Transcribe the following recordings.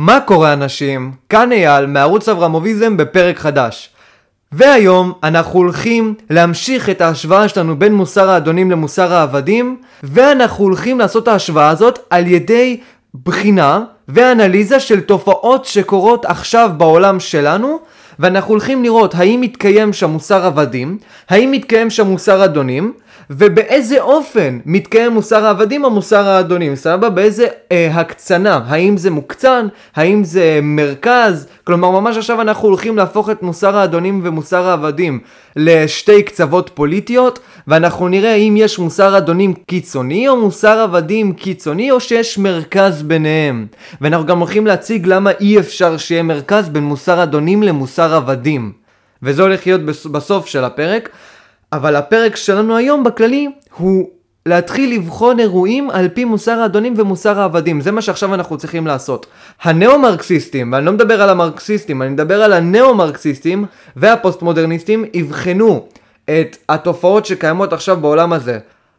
מה קורה אנשים? כאן אייל מערוץ אברמוביזם בפרק חדש. והיום אנחנו הולכים להמשיך את ההשוואה שלנו בין מוסר האדונים למוסר העבדים ואנחנו הולכים לעשות את ההשוואה הזאת על ידי בחינה ואנליזה של תופעות שקורות עכשיו בעולם שלנו ואנחנו הולכים לראות האם מתקיים שם מוסר עבדים, האם מתקיים שם מוסר אדונים ובאיזה אופן מתקיים מוסר העבדים או מוסר האדונים, סבבה? באיזה אה, הקצנה, האם זה מוקצן, האם זה מרכז, כלומר ממש עכשיו אנחנו הולכים להפוך את מוסר האדונים ומוסר העבדים לשתי קצוות פוליטיות, ואנחנו נראה אם יש מוסר אדונים קיצוני או מוסר עבדים קיצוני או שיש מרכז ביניהם. ואנחנו גם הולכים להציג למה אי אפשר שיהיה מרכז בין מוסר אדונים למוסר עבדים. וזה הולך להיות בסוף של הפרק. אבל הפרק שלנו היום בכללי הוא להתחיל לבחון אירועים על פי מוסר האדונים ומוסר העבדים. זה מה שעכשיו אנחנו צריכים לעשות. הנאו-מרקסיסטים, ואני לא מדבר על המרקסיסטים, אני מדבר על הנאו-מרקסיסטים והפוסט-מודרניסטים, יבחנו את התופעות שקיימות עכשיו בעולם הזה.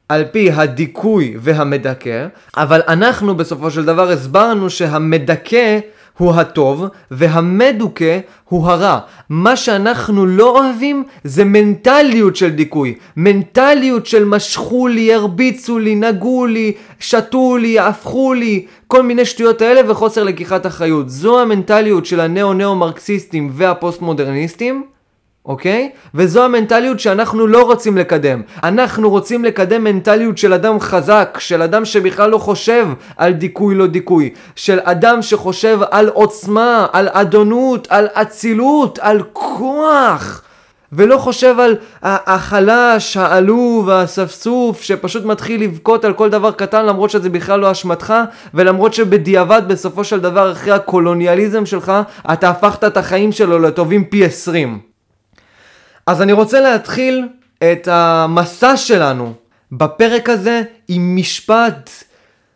על פי הדיכוי והמדכא, אבל אנחנו בסופו של דבר הסברנו שהמדכא הוא הטוב, והמדוכא הוא הרע. מה שאנחנו לא אוהבים זה מנטליות של דיכוי. מנטליות של משכו לי, הרביצו לי, נגעו לי, שתו לי, הפכו לי, כל מיני שטויות האלה וחוסר לקיחת אחריות. זו המנטליות של הנאו-נאו-מרקסיסטים והפוסט-מודרניסטים. אוקיי? וזו המנטליות שאנחנו לא רוצים לקדם. אנחנו רוצים לקדם מנטליות של אדם חזק, של אדם שבכלל לא חושב על דיכוי לא דיכוי, של אדם שחושב על עוצמה, על אדונות, על אצילות, על כוח. ולא חושב על החלש, העלוב, האספסוף, שפשוט מתחיל לבכות על כל דבר קטן למרות שזה בכלל לא אשמתך, ולמרות שבדיעבד בסופו של דבר אחרי הקולוניאליזם שלך, אתה הפכת את החיים שלו לטובים פי עשרים. אז אני רוצה להתחיל את המסע שלנו בפרק הזה עם משפט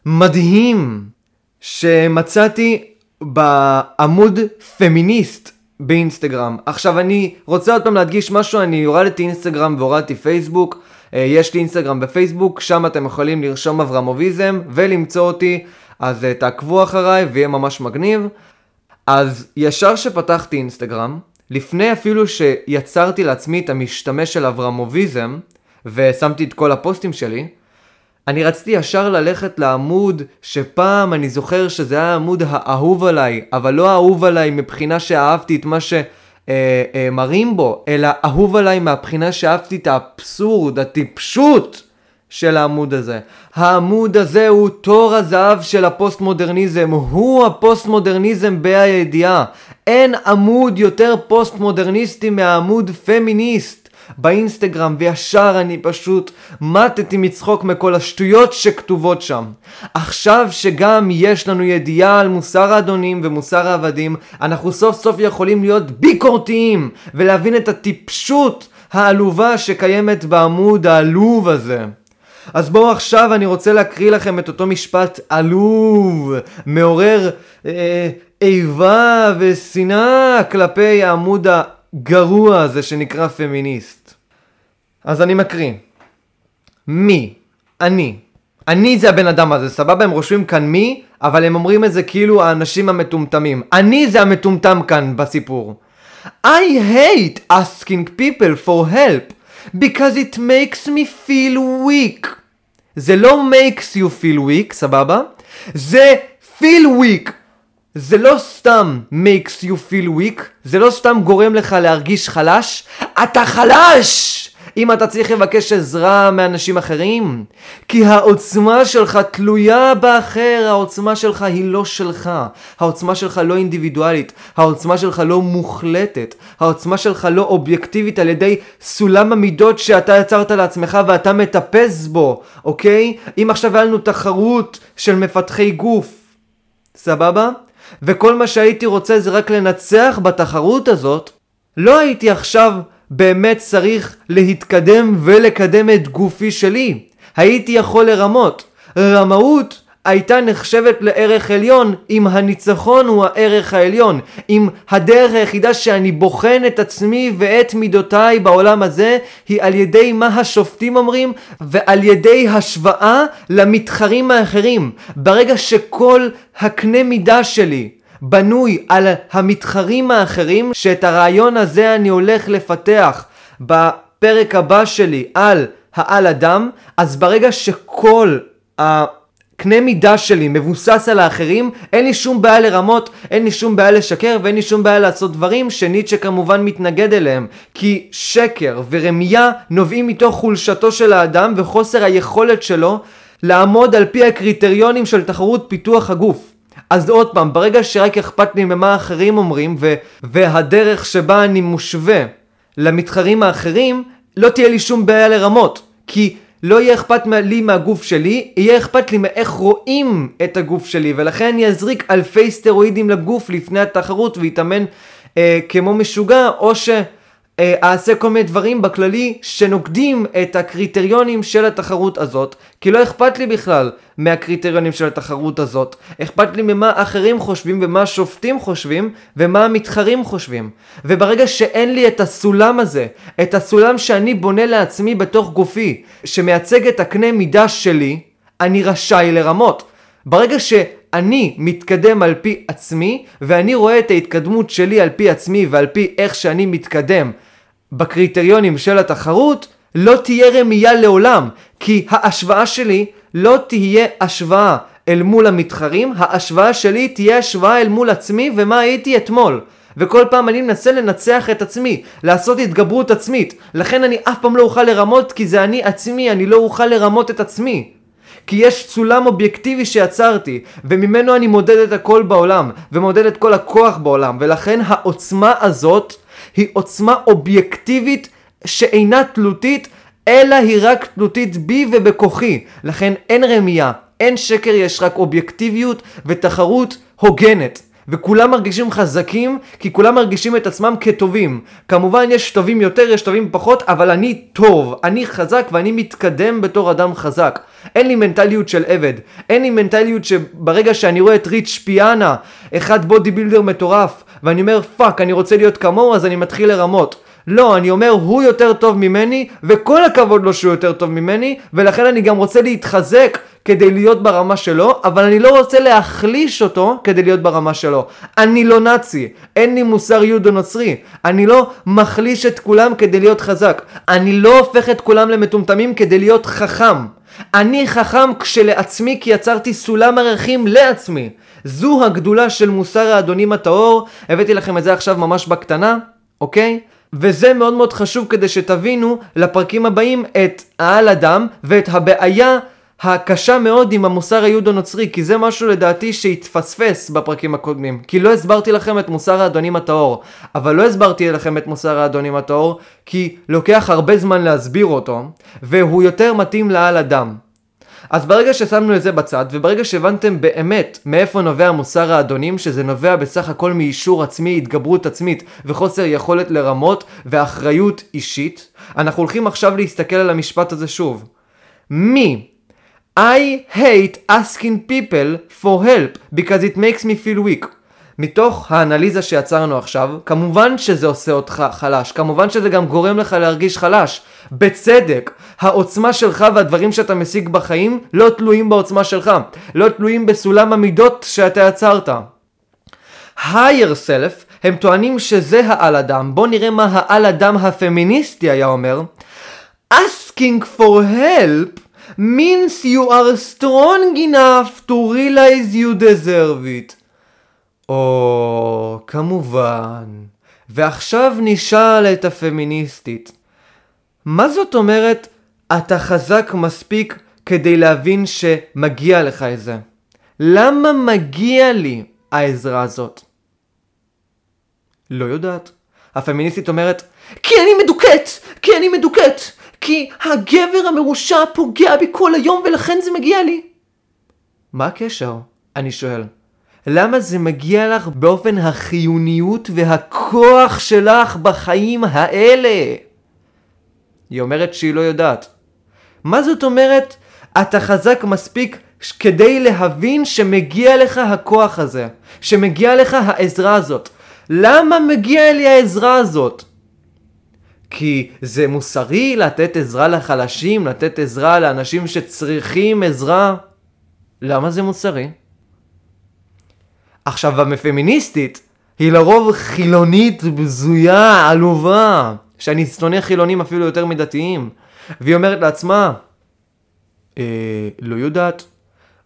מדהים שמצאתי בעמוד פמיניסט באינסטגרם. עכשיו אני רוצה עוד פעם להדגיש משהו, אני הורדתי אינסטגרם והורדתי פייסבוק. אה, יש לי אינסטגרם ופייסבוק, שם אתם יכולים לרשום אברמוביזם ולמצוא אותי, אז אה, תעקבו אחריי ויהיה ממש מגניב. אז ישר שפתחתי אינסטגרם, לפני אפילו שיצרתי לעצמי את המשתמש של אברמוביזם, ושמתי את כל הפוסטים שלי, אני רציתי ישר ללכת לעמוד שפעם אני זוכר שזה היה העמוד האהוב עליי, אבל לא האהוב עליי מבחינה שאהבתי את מה שמראים אה, אה, בו, אלא אהוב עליי מהבחינה שאהבתי את האבסורד, הטיפשות של העמוד הזה. העמוד הזה הוא תור הזהב של הפוסט מודרניזם, הוא הפוסט מודרניזם בהידיעה. אין עמוד יותר פוסט מודרניסטי מהעמוד פמיניסט באינסטגרם, וישר אני פשוט מתתי מצחוק מכל השטויות שכתובות שם. עכשיו שגם יש לנו ידיעה על מוסר האדונים ומוסר העבדים, אנחנו סוף סוף יכולים להיות ביקורתיים ולהבין את הטיפשות העלובה שקיימת בעמוד העלוב הזה. אז בואו עכשיו אני רוצה להקריא לכם את אותו משפט עלוב, מעורר אה, איבה ושנאה כלפי העמוד הגרוע הזה שנקרא פמיניסט. אז אני מקריא. מי? אני. אני זה הבן אדם הזה, סבבה? הם רושמים כאן מי, אבל הם אומרים את זה כאילו האנשים המטומטמים. אני זה המטומטם כאן בסיפור. I hate asking people for help because it makes me feel weak. זה לא makes you feel weak, סבבה? זה feel weak. זה לא סתם makes you feel weak, זה לא סתם גורם לך להרגיש חלש, אתה חלש! אם אתה צריך לבקש עזרה מאנשים אחרים, כי העוצמה שלך תלויה באחר, העוצמה שלך היא לא שלך, העוצמה שלך לא אינדיבידואלית, העוצמה שלך לא מוחלטת, העוצמה שלך לא אובייקטיבית על ידי סולם המידות שאתה יצרת לעצמך ואתה מטפס בו, אוקיי? אם עכשיו היה לנו תחרות של מפתחי גוף, סבבה? וכל מה שהייתי רוצה זה רק לנצח בתחרות הזאת, לא הייתי עכשיו באמת צריך להתקדם ולקדם את גופי שלי. הייתי יכול לרמות. רמאות הייתה נחשבת לערך עליון אם הניצחון הוא הערך העליון. אם הדרך היחידה שאני בוחן את עצמי ואת מידותיי בעולם הזה היא על ידי מה השופטים אומרים ועל ידי השוואה למתחרים האחרים. ברגע שכל הקנה מידה שלי בנוי על המתחרים האחרים, שאת הרעיון הזה אני הולך לפתח בפרק הבא שלי על העל אדם, אז ברגע שכל הקנה מידה שלי מבוסס על האחרים, אין לי שום בעיה לרמות, אין לי שום בעיה לשקר ואין לי שום בעיה לעשות דברים שניטשה כמובן מתנגד אליהם. כי שקר ורמייה נובעים מתוך חולשתו של האדם וחוסר היכולת שלו לעמוד על פי הקריטריונים של תחרות פיתוח הגוף. אז עוד פעם, ברגע שרק אכפת לי ממה אחרים אומרים, ו- והדרך שבה אני מושווה למתחרים האחרים, לא תהיה לי שום בעיה לרמות. כי לא יהיה אכפת לי מהגוף שלי, יהיה אכפת לי מאיך רואים את הגוף שלי, ולכן אני אזריק אלפי סטרואידים לגוף לפני התחרות ויתאמן אה, כמו משוגע, או ש... אה, אעשה כל מיני דברים בכללי שנוגדים את הקריטריונים של התחרות הזאת, כי לא אכפת לי בכלל מהקריטריונים של התחרות הזאת. אכפת לי ממה אחרים חושבים ומה השופטים חושבים ומה המתחרים חושבים. וברגע שאין לי את הסולם הזה, את הסולם שאני בונה לעצמי בתוך גופי, שמייצג את הקנה מידה שלי, אני רשאי לרמות. ברגע שאני מתקדם על פי עצמי, ואני רואה את ההתקדמות שלי על פי עצמי ועל פי איך שאני מתקדם בקריטריונים של התחרות, לא תהיה רמייה לעולם, כי ההשוואה שלי לא תהיה השוואה אל מול המתחרים, ההשוואה שלי תהיה השוואה אל מול עצמי ומה הייתי אתמול. וכל פעם אני מנסה לנצח את עצמי, לעשות התגברות עצמית. לכן אני אף פעם לא אוכל לרמות כי זה אני עצמי, אני לא אוכל לרמות את עצמי. כי יש סולם אובייקטיבי שיצרתי, וממנו אני מודד את הכל בעולם, ומודד את כל הכוח בעולם, ולכן העוצמה הזאת היא עוצמה אובייקטיבית שאינה תלותית, אלא היא רק תלותית בי ובכוחי. לכן אין רמייה, אין שקר, יש רק אובייקטיביות ותחרות הוגנת. וכולם מרגישים חזקים, כי כולם מרגישים את עצמם כטובים. כמובן יש טובים יותר, יש טובים פחות, אבל אני טוב, אני חזק ואני מתקדם בתור אדם חזק. אין לי מנטליות של עבד. אין לי מנטליות שברגע שאני רואה את ריץ' פיאנה, אחד bodybuilder מטורף, ואני אומר fuck, אני רוצה להיות כמוהו, אז אני מתחיל לרמות. לא, אני אומר, הוא יותר טוב ממני, וכל הכבוד לו שהוא יותר טוב ממני, ולכן אני גם רוצה להתחזק כדי להיות ברמה שלו, אבל אני לא רוצה להחליש אותו כדי להיות ברמה שלו. אני לא נאצי, אין לי מוסר יהודו נוצרי, אני לא מחליש את כולם כדי להיות חזק, אני לא הופך את כולם למטומטמים כדי להיות חכם. אני חכם כשלעצמי כי יצרתי סולם ערכים לעצמי. זו הגדולה של מוסר האדונים הטהור, הבאתי לכם את זה עכשיו ממש בקטנה, אוקיי? וזה מאוד מאוד חשוב כדי שתבינו לפרקים הבאים את העל אדם ואת הבעיה הקשה מאוד עם המוסר היהודו-נוצרי, כי זה משהו לדעתי שהתפספס בפרקים הקודמים. כי לא הסברתי לכם את מוסר האדונים הטהור. אבל לא הסברתי לכם את מוסר האדונים הטהור, כי לוקח הרבה זמן להסביר אותו, והוא יותר מתאים לעל אדם. אז ברגע ששמנו את זה בצד, וברגע שהבנתם באמת מאיפה נובע מוסר האדונים, שזה נובע בסך הכל מאישור עצמי, התגברות עצמית וחוסר יכולת לרמות ואחריות אישית, אנחנו הולכים עכשיו להסתכל על המשפט הזה שוב. מי I hate asking people for help because it makes me feel weak. מתוך האנליזה שיצרנו עכשיו, כמובן שזה עושה אותך חלש, כמובן שזה גם גורם לך להרגיש חלש. בצדק, העוצמה שלך והדברים שאתה משיג בחיים לא תלויים בעוצמה שלך, לא תלויים בסולם המידות שאתה יצרת. higher self, הם טוענים שזה העל אדם, בוא נראה מה העל אדם הפמיניסטי היה אומר. asking for help means you are strong enough to realize you deserve it. או, כמובן. ועכשיו נשאל את הפמיניסטית. מה זאת אומרת אתה חזק מספיק כדי להבין שמגיע לך את זה? למה מגיע לי העזרה הזאת? לא יודעת. הפמיניסטית אומרת, כי אני מדוכאת! כי אני מדוכאת! כי הגבר המרושע פוגע בי כל היום ולכן זה מגיע לי. מה הקשר? אני שואל. למה זה מגיע לך באופן החיוניות והכוח שלך בחיים האלה? היא אומרת שהיא לא יודעת. מה זאת אומרת אתה חזק מספיק כדי להבין שמגיע לך הכוח הזה, שמגיע לך העזרה הזאת. למה מגיע לי העזרה הזאת? כי זה מוסרי לתת עזרה לחלשים, לתת עזרה לאנשים שצריכים עזרה. למה זה מוסרי? עכשיו, הפמיניסטית היא לרוב חילונית, בזויה, עלובה, שאני שונא חילונים אפילו יותר מדתיים. והיא אומרת לעצמה, אה, לא יודעת.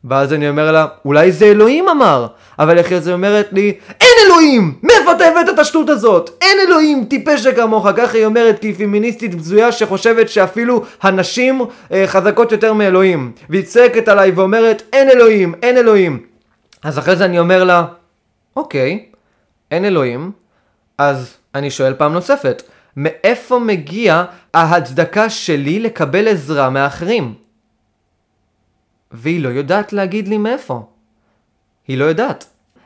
ואז אני אומר לה, אולי זה אלוהים אמר. אבל אחרי זה אומרת לי, אין אלוהים! מאיפה אתה הבאת את השטות הזאת? אין אלוהים, טיפש שכמוך. ככה היא אומרת כי היא פמיניסטית בזויה שחושבת שאפילו הנשים אה, חזקות יותר מאלוהים. והיא צועקת עליי ואומרת, אין אלוהים, אין אלוהים. אז אחרי זה אני אומר לה, אוקיי, אין אלוהים, אז אני שואל פעם נוספת, מאיפה מגיע ההצדקה שלי לקבל עזרה מאחרים? והיא לא יודעת להגיד לי מאיפה. היא לא יודעת.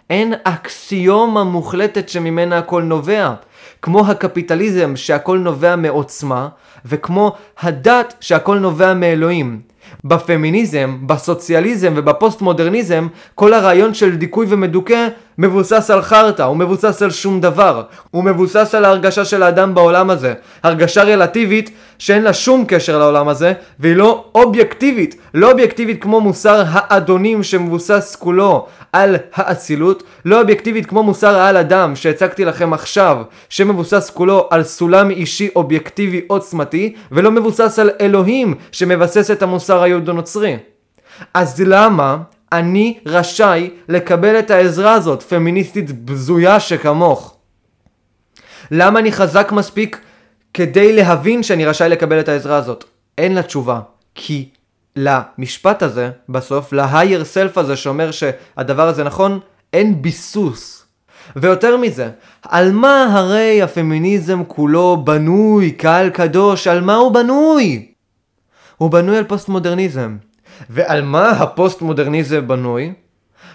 אין אקסיומה מוחלטת שממנה הכל נובע. כמו הקפיטליזם שהכל נובע מעוצמה, וכמו הדת שהכל נובע מאלוהים. בפמיניזם, בסוציאליזם ובפוסט מודרניזם, כל הרעיון של דיכוי ומדוכא מבוסס על חרטא, הוא מבוסס על שום דבר. הוא מבוסס על ההרגשה של האדם בעולם הזה. הרגשה רלטיבית שאין לה שום קשר לעולם הזה, והיא לא אובייקטיבית. לא אובייקטיבית כמו מוסר האדונים שמבוסס כולו על האצילות, לא אובייקטיבית כמו מוסר העל אדם שהצגתי לכם עכשיו, שמבוסס כולו על סולם אישי אובייקטיבי עוצמתי, ולא מבוסס על אלוהים שמבסס את המוסר היהודו-נוצרי. אז למה אני רשאי לקבל את העזרה הזאת, פמיניסטית בזויה שכמוך? למה אני חזק מספיק כדי להבין שאני רשאי לקבל את העזרה הזאת? אין לה תשובה. כי למשפט הזה, בסוף, ל-higher self הזה שאומר שהדבר הזה נכון, אין ביסוס. ויותר מזה, על מה הרי הפמיניזם כולו בנוי, קהל קדוש, על מה הוא בנוי? הוא בנוי על פוסט מודרניזם. ועל מה הפוסט מודרניזם בנוי?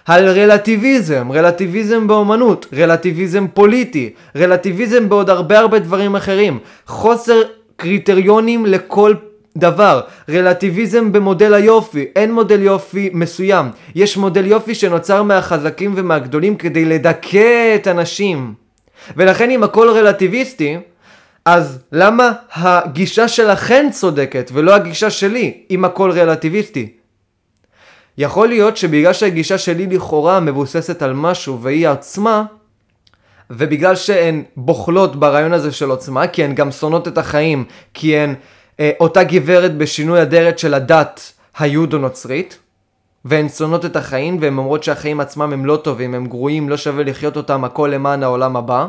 על רלטיביזם, רלטיביזם באומנות, רלטיביזם פוליטי, רלטיביזם בעוד הרבה הרבה דברים אחרים. חוסר קריטריונים לכל דבר, רלטיביזם במודל היופי, אין מודל יופי מסוים, יש מודל יופי שנוצר מהחזקים ומהגדולים כדי לדכא את הנשים. ולכן אם הכל רלטיביסטי, אז למה הגישה שלכן צודקת ולא הגישה שלי, אם הכל רלטיביסטי? יכול להיות שבגלל שהגישה שלי לכאורה מבוססת על משהו והיא עצמה, ובגלל שהן בוחלות ברעיון הזה של עוצמה, כי הן גם שונאות את החיים, כי הן אה, אותה גברת בשינוי אדרת של הדת היהודו-נוצרית, והן שונאות את החיים, והן אומרות שהחיים עצמם הם לא טובים, הם גרועים, לא שווה לחיות אותם, הכל למען העולם הבא.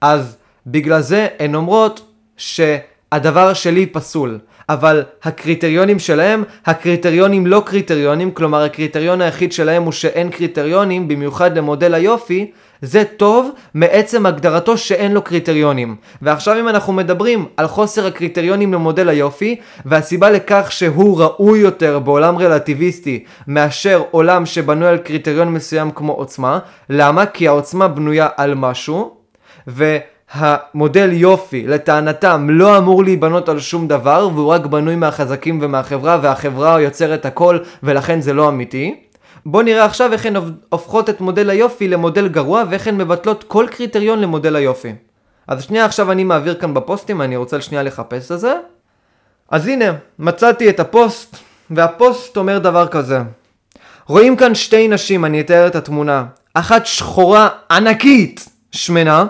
אז בגלל זה הן אומרות שהדבר שלי פסול. אבל הקריטריונים שלהם, הקריטריונים לא קריטריונים, כלומר הקריטריון היחיד שלהם הוא שאין קריטריונים, במיוחד למודל היופי, זה טוב מעצם הגדרתו שאין לו קריטריונים. ועכשיו אם אנחנו מדברים על חוסר הקריטריונים למודל היופי, והסיבה לכך שהוא ראוי יותר בעולם רלטיביסטי מאשר עולם שבנוי על קריטריון מסוים כמו עוצמה, למה? כי העוצמה בנויה על משהו, ו... המודל יופי לטענתם לא אמור להיבנות על שום דבר והוא רק בנוי מהחזקים ומהחברה והחברה יוצרת הכל ולכן זה לא אמיתי. בואו נראה עכשיו איך הן הופכות את מודל היופי למודל גרוע ואיך הן מבטלות כל קריטריון למודל היופי. אז שנייה עכשיו אני מעביר כאן בפוסטים, אני רוצה שנייה לחפש את זה. אז הנה, מצאתי את הפוסט, והפוסט אומר דבר כזה. רואים כאן שתי נשים, אני אתאר את התמונה. אחת שחורה ענקית, שמנה,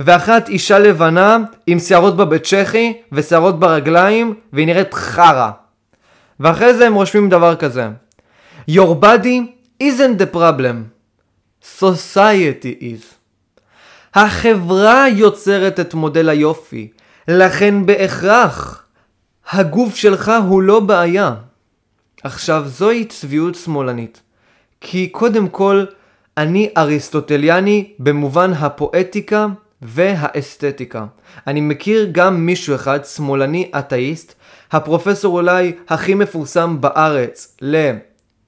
ואחת אישה לבנה עם שערות בבית צ'כי ושערות ברגליים והיא נראית חרא. ואחרי זה הם רושמים דבר כזה Your body isn't the problem, society is. החברה יוצרת את מודל היופי, לכן בהכרח הגוף שלך הוא לא בעיה. עכשיו זוהי צביעות שמאלנית, כי קודם כל אני אריסטוטליאני במובן הפואטיקה והאסתטיקה. אני מכיר גם מישהו אחד, שמאלני אתאיסט, הפרופסור אולי הכי מפורסם בארץ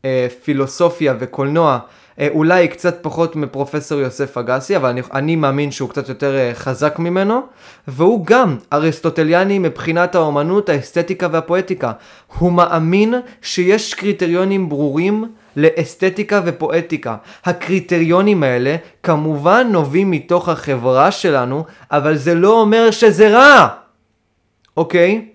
לפילוסופיה וקולנוע, אה, אולי קצת פחות מפרופסור יוסף אגסי, אבל אני, אני מאמין שהוא קצת יותר אה, חזק ממנו, והוא גם אריסטוטליאני מבחינת האומנות, האסתטיקה והפואטיקה. הוא מאמין שיש קריטריונים ברורים לאסתטיקה ופואטיקה. הקריטריונים האלה כמובן נובעים מתוך החברה שלנו, אבל זה לא אומר שזה רע, אוקיי?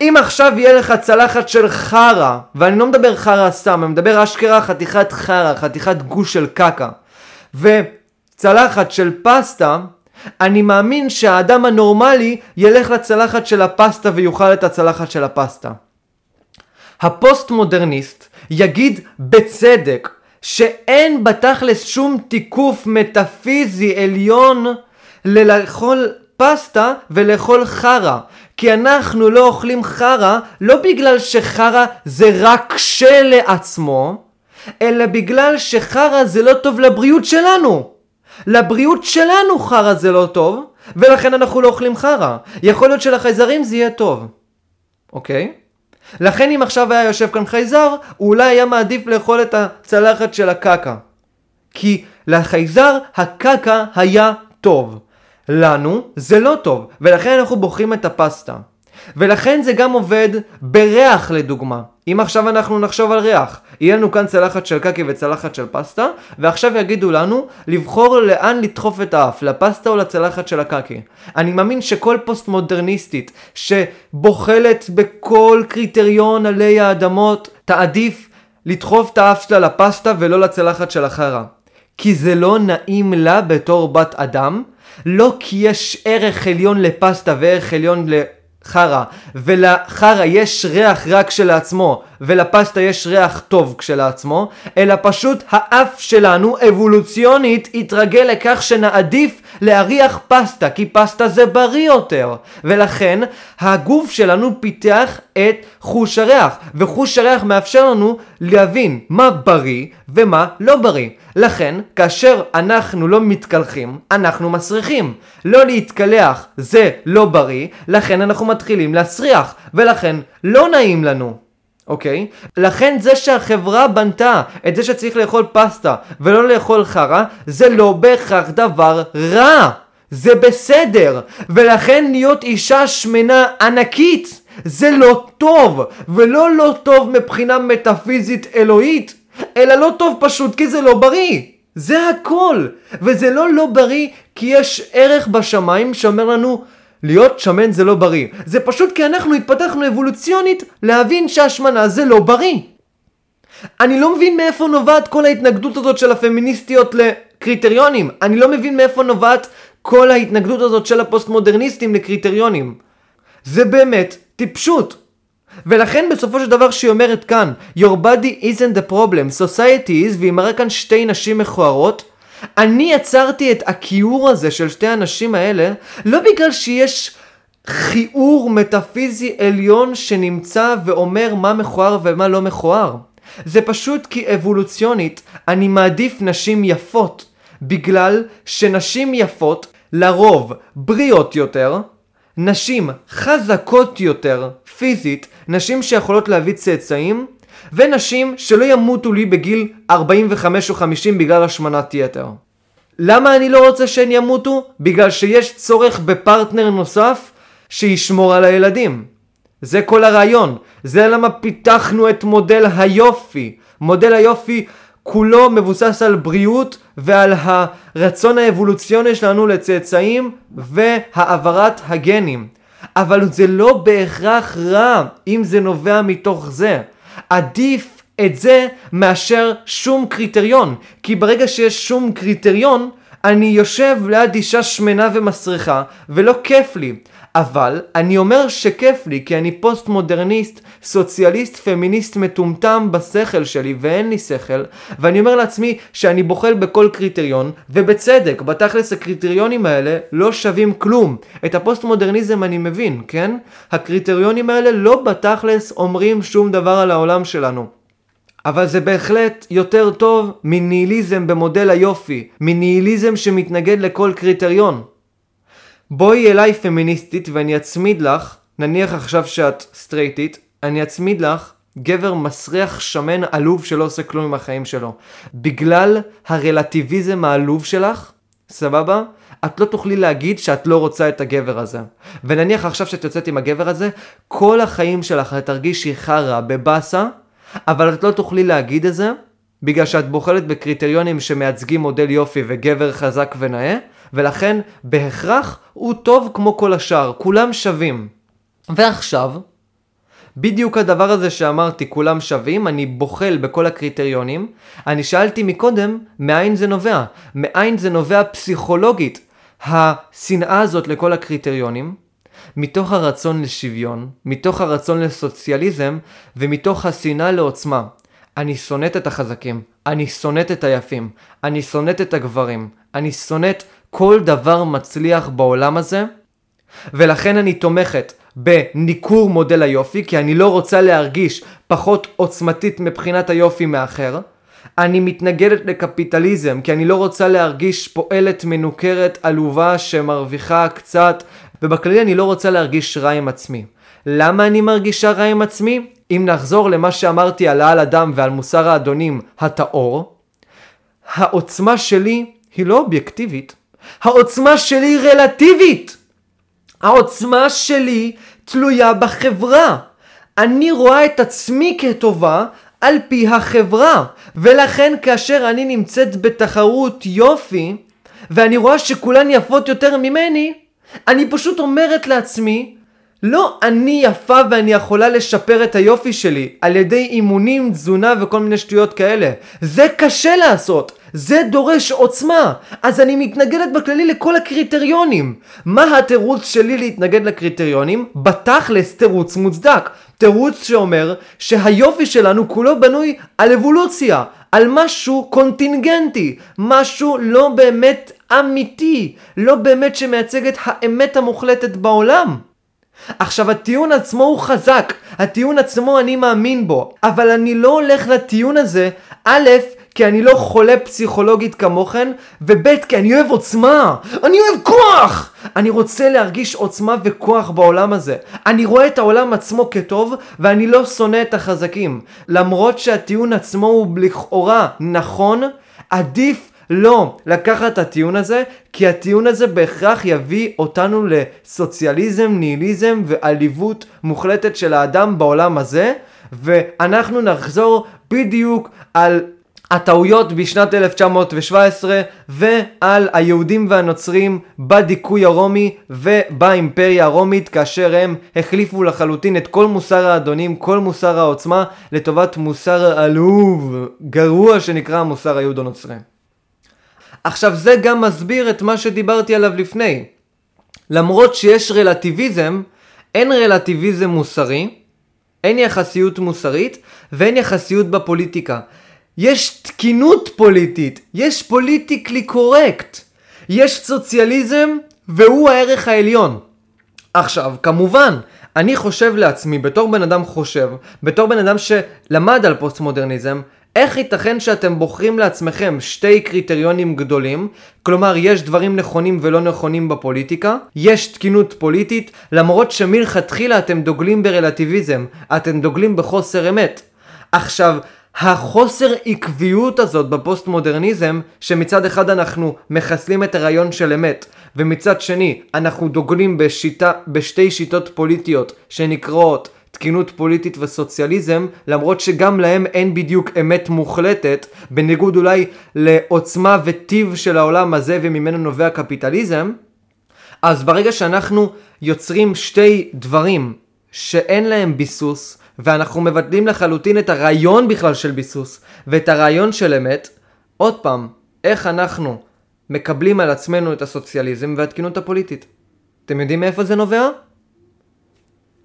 אם עכשיו יהיה לך צלחת של חרא, ואני לא מדבר חרא סתם, אני מדבר אשכרה חתיכת חרא, חתיכת גוש של קקה, וצלחת של פסטה, אני מאמין שהאדם הנורמלי ילך לצלחת של הפסטה ויאכל את הצלחת של הפסטה. הפוסט מודרניסט יגיד בצדק שאין בתכלס שום תיקוף מטאפיזי עליון ללאכול פסטה ולאכול חרא. כי אנחנו לא אוכלים חרא לא בגלל שחרא זה רק כשלעצמו, אלא בגלל שחרא זה לא טוב לבריאות שלנו. לבריאות שלנו חרא זה לא טוב, ולכן אנחנו לא אוכלים חרא. יכול להיות שלחייזרים זה יהיה טוב, אוקיי? לכן אם עכשיו היה יושב כאן חייזר, הוא אולי היה מעדיף לאכול את הצלחת של הקקה. כי לחייזר הקקה היה טוב. לנו זה לא טוב, ולכן אנחנו בוחרים את הפסטה. ולכן זה גם עובד בריח לדוגמה. אם עכשיו אנחנו נחשוב על ריח, יהיה לנו כאן צלחת של קקי וצלחת של פסטה, ועכשיו יגידו לנו לבחור לאן לדחוף את האף, לפסטה או לצלחת של הקקי. אני מאמין שכל פוסט מודרניסטית שבוחלת בכל קריטריון עלי האדמות, תעדיף לדחוף את האף שלה לפסטה ולא לצלחת של החרא. כי זה לא נעים לה בתור בת אדם, לא כי יש ערך עליון לפסטה וערך עליון לחרא, ולחרא יש ריח רק כשלעצמו, ולפסטה יש ריח טוב כשלעצמו, אלא פשוט האף שלנו אבולוציונית התרגל לכך שנעדיף להריח פסטה, כי פסטה זה בריא יותר. ולכן הגוף שלנו פיתח את חוש הריח, וחוש הריח מאפשר לנו להבין מה בריא ומה לא בריא. לכן, כאשר אנחנו לא מתקלחים, אנחנו מסריחים. לא להתקלח זה לא בריא, לכן אנחנו מתחילים להסריח, ולכן לא נעים לנו. אוקיי? לכן זה שהחברה בנתה את זה שצריך לאכול פסטה ולא לאכול חרא, זה לא בהכרח דבר רע. זה בסדר. ולכן להיות אישה שמנה ענקית זה לא טוב. ולא לא טוב מבחינה מטאפיזית אלוהית, אלא לא טוב פשוט כי זה לא בריא. זה הכל. וזה לא לא בריא כי יש ערך בשמיים שאומר לנו להיות שמן זה לא בריא. זה פשוט כי אנחנו התפתחנו אבולוציונית להבין שהשמנה זה לא בריא. אני לא מבין מאיפה נובעת כל ההתנגדות הזאת של הפמיניסטיות לקריטריונים. אני לא מבין מאיפה נובעת כל ההתנגדות הזאת של הפוסט מודרניסטים לקריטריונים. זה באמת טיפשות. ולכן בסופו של דבר שהיא אומרת כאן Your body isn't the problem, society is, והיא מראה כאן שתי נשים מכוערות אני יצרתי את הכיעור הזה של שתי הנשים האלה, לא בגלל שיש כיעור מטאפיזי עליון שנמצא ואומר מה מכוער ומה לא מכוער. זה פשוט כי אבולוציונית אני מעדיף נשים יפות, בגלל שנשים יפות לרוב בריאות יותר, נשים חזקות יותר פיזית, נשים שיכולות להביא צאצאים, ונשים שלא ימותו לי בגיל 45 או 50 בגלל השמנת יתר. למה אני לא רוצה שהן ימותו? בגלל שיש צורך בפרטנר נוסף שישמור על הילדים. זה כל הרעיון. זה למה פיתחנו את מודל היופי. מודל היופי כולו מבוסס על בריאות ועל הרצון האבולוציוני שלנו לצאצאים והעברת הגנים. אבל זה לא בהכרח רע אם זה נובע מתוך זה. עדיף את זה מאשר שום קריטריון. כי ברגע שיש שום קריטריון, אני יושב ליד אישה שמנה ומסריחה, ולא כיף לי. אבל אני אומר שכיף לי כי אני פוסט מודרניסט, סוציאליסט, פמיניסט מטומטם בשכל שלי ואין לי שכל ואני אומר לעצמי שאני בוחל בכל קריטריון ובצדק, בתכלס הקריטריונים האלה לא שווים כלום. את הפוסט מודרניזם אני מבין, כן? הקריטריונים האלה לא בתכלס אומרים שום דבר על העולם שלנו. אבל זה בהחלט יותר טוב מניהיליזם במודל היופי, מניהיליזם שמתנגד לכל קריטריון. בואי אליי פמיניסטית ואני אצמיד לך, נניח עכשיו שאת סטרייטית, אני אצמיד לך גבר מסריח שמן עלוב שלא עושה כלום עם החיים שלו. בגלל הרלטיביזם העלוב שלך, סבבה? את לא תוכלי להגיד שאת לא רוצה את הגבר הזה. ונניח עכשיו שאת יוצאת עם הגבר הזה, כל החיים שלך את תרגישי חרא בבאסה, אבל את לא תוכלי להגיד את זה, בגלל שאת בוחלת בקריטריונים שמייצגים מודל יופי וגבר חזק ונאה, ולכן בהכרח הוא טוב כמו כל השאר, כולם שווים. ועכשיו, בדיוק הדבר הזה שאמרתי, כולם שווים, אני בוחל בכל הקריטריונים. אני שאלתי מקודם, מאין זה נובע? מאין זה נובע פסיכולוגית? השנאה הזאת לכל הקריטריונים, מתוך הרצון לשוויון, מתוך הרצון לסוציאליזם, ומתוך השנאה לעוצמה. אני שונאת את החזקים, אני שונאת את היפים, אני שונאת את הגברים, אני שונאת כל דבר מצליח בעולם הזה, ולכן אני תומכת בניכור מודל היופי, כי אני לא רוצה להרגיש פחות עוצמתית מבחינת היופי מאחר. אני מתנגדת לקפיטליזם, כי אני לא רוצה להרגיש פועלת מנוכרת עלובה שמרוויחה קצת, ובכללי אני לא רוצה להרגיש רע עם עצמי. למה אני מרגישה רע עם עצמי? אם נחזור למה שאמרתי על העל אדם ועל מוסר האדונים הטהור, העוצמה שלי היא לא אובייקטיבית, העוצמה שלי רלטיבית. העוצמה שלי תלויה בחברה. אני רואה את עצמי כטובה על פי החברה, ולכן כאשר אני נמצאת בתחרות יופי, ואני רואה שכולן יפות יותר ממני, אני פשוט אומרת לעצמי, לא אני יפה ואני יכולה לשפר את היופי שלי על ידי אימונים, תזונה וכל מיני שטויות כאלה. זה קשה לעשות, זה דורש עוצמה. אז אני מתנגדת בכללי לכל הקריטריונים. מה התירוץ שלי להתנגד לקריטריונים? בתכלס תירוץ מוצדק. תירוץ שאומר שהיופי שלנו כולו בנוי על אבולוציה, על משהו קונטינגנטי, משהו לא באמת אמיתי, לא באמת שמייצג את האמת המוחלטת בעולם. עכשיו הטיעון עצמו הוא חזק, הטיעון עצמו אני מאמין בו, אבל אני לא הולך לטיעון הזה, א', כי אני לא חולה פסיכולוגית כמוכן, וב' כי אני אוהב עוצמה, אני אוהב כוח! אני רוצה להרגיש עוצמה וכוח בעולם הזה. אני רואה את העולם עצמו כטוב, ואני לא שונא את החזקים. למרות שהטיעון עצמו הוא לכאורה נכון, עדיף לא לקחת את הטיעון הזה, כי הטיעון הזה בהכרח יביא אותנו לסוציאליזם, ניהיליזם ועליבות מוחלטת של האדם בעולם הזה, ואנחנו נחזור בדיוק על הטעויות בשנת 1917 ועל היהודים והנוצרים בדיכוי הרומי ובאימפריה הרומית כאשר הם החליפו לחלוטין את כל מוסר האדונים, כל מוסר העוצמה לטובת מוסר עלוב, גרוע שנקרא מוסר היהודו-נוצרי. עכשיו זה גם מסביר את מה שדיברתי עליו לפני. למרות שיש רלטיביזם, אין רלטיביזם מוסרי, אין יחסיות מוסרית ואין יחסיות בפוליטיקה. יש תקינות פוליטית, יש politically correct, יש סוציאליזם והוא הערך העליון. עכשיו, כמובן, אני חושב לעצמי, בתור בן אדם חושב, בתור בן אדם שלמד על פוסט מודרניזם, איך ייתכן שאתם בוחרים לעצמכם שתי קריטריונים גדולים, כלומר יש דברים נכונים ולא נכונים בפוליטיקה, יש תקינות פוליטית, למרות שמלכתחילה אתם דוגלים ברלטיביזם, אתם דוגלים בחוסר אמת. עכשיו, החוסר עקביות הזאת בפוסט מודרניזם, שמצד אחד אנחנו מחסלים את הרעיון של אמת, ומצד שני אנחנו דוגלים בשיטה, בשתי שיטות פוליטיות שנקראות תקינות פוליטית וסוציאליזם, למרות שגם להם אין בדיוק אמת מוחלטת, בניגוד אולי לעוצמה וטיב של העולם הזה וממנו נובע קפיטליזם, אז ברגע שאנחנו יוצרים שתי דברים שאין להם ביסוס, ואנחנו מבטלים לחלוטין את הרעיון בכלל של ביסוס, ואת הרעיון של אמת, עוד פעם, איך אנחנו מקבלים על עצמנו את הסוציאליזם והתקינות הפוליטית. אתם יודעים מאיפה זה נובע?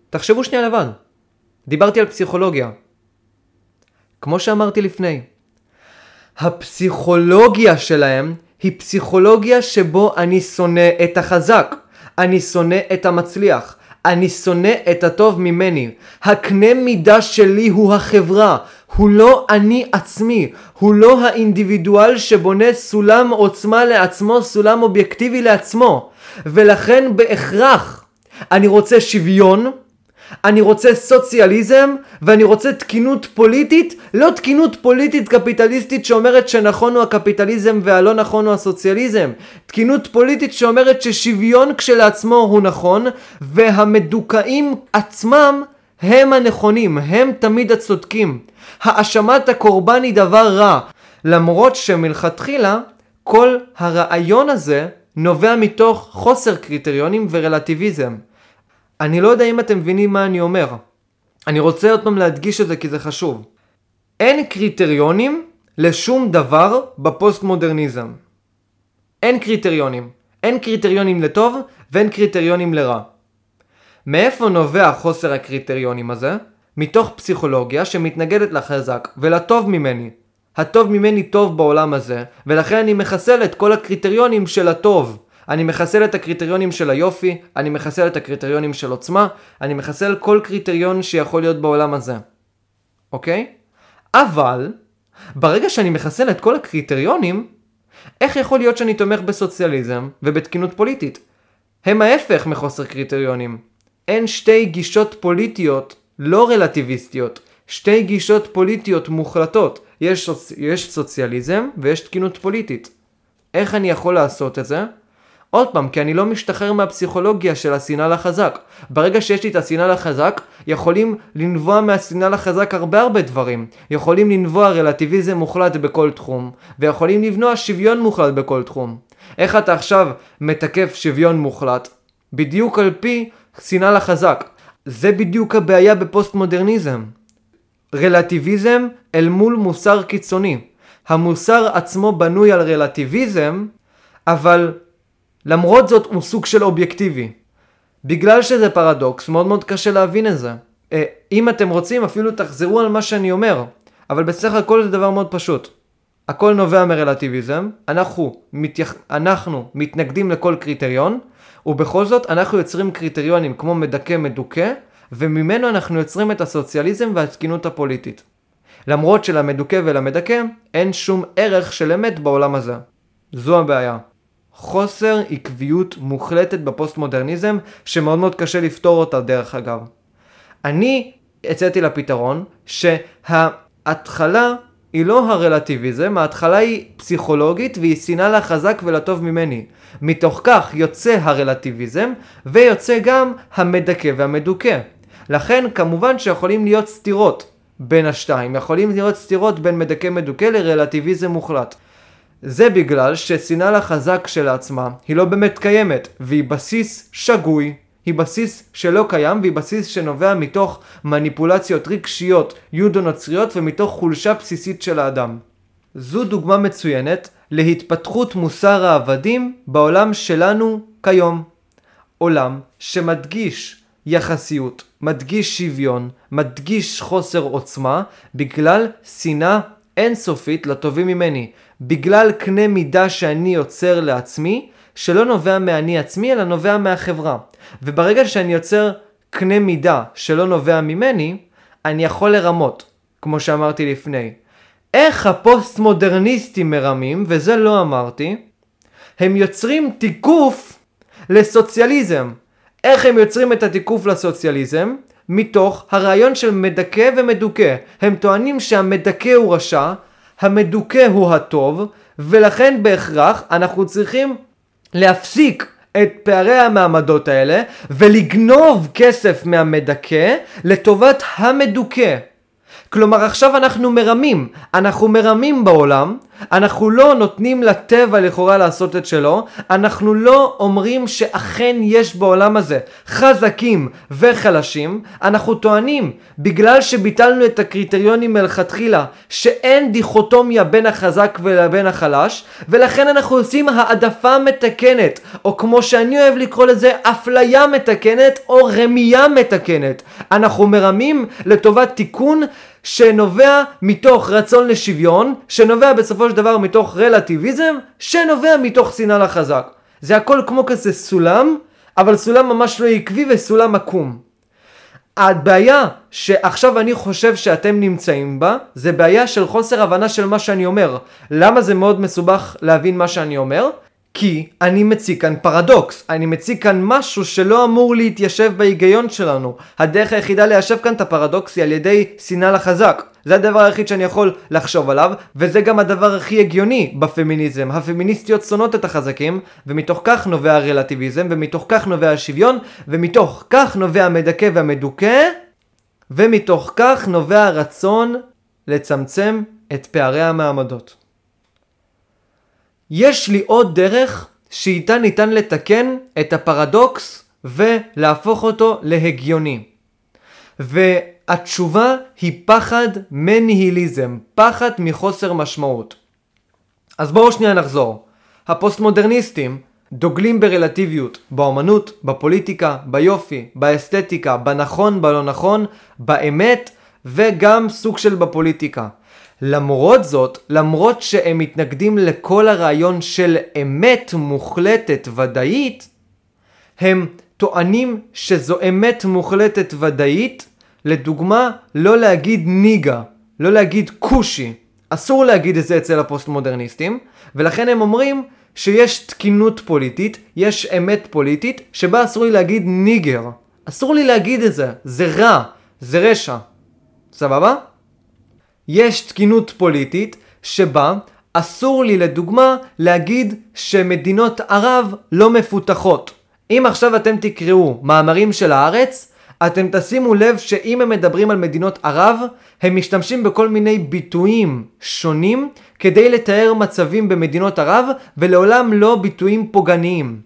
תחשבו שנייה לבד. דיברתי על פסיכולוגיה. כמו שאמרתי לפני, הפסיכולוגיה שלהם היא פסיכולוגיה שבו אני שונא את החזק, אני שונא את המצליח, אני שונא את הטוב ממני. הקנה מידה שלי הוא החברה, הוא לא אני עצמי, הוא לא האינדיבידואל שבונה סולם עוצמה לעצמו, סולם אובייקטיבי לעצמו. ולכן בהכרח אני רוצה שוויון, אני רוצה סוציאליזם ואני רוצה תקינות פוליטית, לא תקינות פוליטית קפיטליסטית שאומרת שנכון הוא הקפיטליזם והלא נכון הוא הסוציאליזם. תקינות פוליטית שאומרת ששוויון כשלעצמו הוא נכון והמדוכאים עצמם הם הנכונים, הם תמיד הצודקים. האשמת הקורבן היא דבר רע, למרות שמלכתחילה כל הרעיון הזה נובע מתוך חוסר קריטריונים ורלטיביזם. אני לא יודע אם אתם מבינים מה אני אומר. אני רוצה עוד פעם להדגיש את זה כי זה חשוב. אין קריטריונים לשום דבר בפוסט מודרניזם. אין קריטריונים. אין קריטריונים לטוב ואין קריטריונים לרע. מאיפה נובע חוסר הקריטריונים הזה? מתוך פסיכולוגיה שמתנגדת לחזק ולטוב ממני. הטוב ממני טוב בעולם הזה, ולכן אני מחסל את כל הקריטריונים של הטוב. אני מחסל את הקריטריונים של היופי, אני מחסל את הקריטריונים של עוצמה, אני מחסל כל קריטריון שיכול להיות בעולם הזה. אוקיי? אבל, ברגע שאני מחסל את כל הקריטריונים, איך יכול להיות שאני תומך בסוציאליזם ובתקינות פוליטית? הם ההפך מחוסר קריטריונים. אין שתי גישות פוליטיות לא רלטיביסטיות, שתי גישות פוליטיות מוחלטות. יש, סוצ... יש סוציאליזם ויש תקינות פוליטית. איך אני יכול לעשות את זה? עוד פעם, כי אני לא משתחרר מהפסיכולוגיה של השנאה לחזק. ברגע שיש לי את השנאה לחזק, יכולים לנבוע מהשנאה לחזק הרבה הרבה דברים. יכולים לנבוע רלטיביזם מוחלט בכל תחום, ויכולים לבנוע שוויון מוחלט בכל תחום. איך אתה עכשיו מתקף שוויון מוחלט? בדיוק על פי שנאה לחזק. זה בדיוק הבעיה בפוסט מודרניזם. רלטיביזם אל מול מוסר קיצוני. המוסר עצמו בנוי על רלטיביזם, אבל למרות זאת הוא סוג של אובייקטיבי. בגלל שזה פרדוקס, מאוד מאוד קשה להבין את זה. אה, אם אתם רוצים, אפילו תחזרו על מה שאני אומר, אבל בסך הכל זה דבר מאוד פשוט. הכל נובע מרלטיביזם, אנחנו, מתייח... אנחנו מתנגדים לכל קריטריון, ובכל זאת אנחנו יוצרים קריטריונים כמו מדכא מדוכא, וממנו אנחנו יוצרים את הסוציאליזם והתקינות הפוליטית. למרות שלמדוכא ולמדכא אין שום ערך של אמת בעולם הזה. זו הבעיה. חוסר עקביות מוחלטת בפוסט מודרניזם, שמאוד מאוד קשה לפתור אותה דרך אגב. אני הצאתי לפתרון שההתחלה היא לא הרלטיביזם, ההתחלה היא פסיכולוגית והיא שנאה לחזק ולטוב ממני. מתוך כך יוצא הרלטיביזם ויוצא גם המדכא והמדוכא. לכן כמובן שיכולים להיות סתירות בין השתיים, יכולים להיות סתירות בין מדכא מדוכא לרלטיביזם מוחלט. זה בגלל ששנאה לחזק שלעצמה היא לא באמת קיימת, והיא בסיס שגוי, היא בסיס שלא קיים, והיא בסיס שנובע מתוך מניפולציות רגשיות יודו-נוצריות ומתוך חולשה בסיסית של האדם. זו דוגמה מצוינת להתפתחות מוסר העבדים בעולם שלנו כיום. עולם שמדגיש יחסיות, מדגיש שוויון, מדגיש חוסר עוצמה, בגלל שנאה אינסופית לטובים ממני, בגלל קנה מידה שאני יוצר לעצמי, שלא נובע מאני עצמי, אלא נובע מהחברה. וברגע שאני יוצר קנה מידה שלא נובע ממני, אני יכול לרמות, כמו שאמרתי לפני. איך הפוסט מודרניסטים מרמים, וזה לא אמרתי, הם יוצרים תיקוף לסוציאליזם. איך הם יוצרים את התיקוף לסוציאליזם? מתוך הרעיון של מדכא ומדוכא. הם טוענים שהמדכא הוא רשע, המדוכא הוא הטוב, ולכן בהכרח אנחנו צריכים להפסיק את פערי המעמדות האלה ולגנוב כסף מהמדכא לטובת המדוכא. כלומר עכשיו אנחנו מרמים, אנחנו מרמים בעולם, אנחנו לא נותנים לטבע לכאורה לעשות את שלו, אנחנו לא אומרים שאכן יש בעולם הזה חזקים וחלשים, אנחנו טוענים בגלל שביטלנו את הקריטריונים מלכתחילה שאין דיכוטומיה בין החזק ובין החלש, ולכן אנחנו עושים העדפה מתקנת, או כמו שאני אוהב לקרוא לזה אפליה מתקנת או רמייה מתקנת. אנחנו מרמים לטובת תיקון שנובע מתוך רצון לשוויון, שנובע בסופו של דבר מתוך רלטיביזם, שנובע מתוך שנאה לחזק. זה הכל כמו כזה סולם, אבל סולם ממש לא עקבי וסולם עקום. הבעיה שעכשיו אני חושב שאתם נמצאים בה, זה בעיה של חוסר הבנה של מה שאני אומר. למה זה מאוד מסובך להבין מה שאני אומר? כי אני מציג כאן פרדוקס, אני מציג כאן משהו שלא אמור להתיישב בהיגיון שלנו. הדרך היחידה ליישב כאן את הפרדוקס היא על ידי שנאה לחזק. זה הדבר היחיד שאני יכול לחשוב עליו, וזה גם הדבר הכי הגיוני בפמיניזם. הפמיניסטיות שונאות את החזקים, ומתוך כך נובע הרלטיביזם, ומתוך כך נובע השוויון, ומתוך כך נובע המדכא והמדוכא, ומתוך כך נובע הרצון לצמצם את פערי המעמדות. יש לי עוד דרך שאיתה ניתן לתקן את הפרדוקס ולהפוך אותו להגיוני. ו... התשובה היא פחד מניהיליזם, פחד מחוסר משמעות. אז בואו שנייה נחזור. הפוסט-מודרניסטים דוגלים ברלטיביות, באמנות, בפוליטיקה, ביופי, באסתטיקה, בנכון, בלא נכון, באמת, וגם סוג של בפוליטיקה. למרות זאת, למרות שהם מתנגדים לכל הרעיון של אמת מוחלטת ודאית, הם טוענים שזו אמת מוחלטת ודאית, לדוגמה, לא להגיד ניגה, לא להגיד כושי. אסור להגיד את זה אצל הפוסט-מודרניסטים, ולכן הם אומרים שיש תקינות פוליטית, יש אמת פוליטית, שבה אסור לי להגיד nigger. אסור לי להגיד את זה, זה רע, זה רשע. סבבה? יש תקינות פוליטית שבה אסור לי לדוגמה להגיד שמדינות ערב לא מפותחות. אם עכשיו אתם תקראו מאמרים של הארץ, אתם תשימו לב שאם הם מדברים על מדינות ערב, הם משתמשים בכל מיני ביטויים שונים כדי לתאר מצבים במדינות ערב, ולעולם לא ביטויים פוגעניים.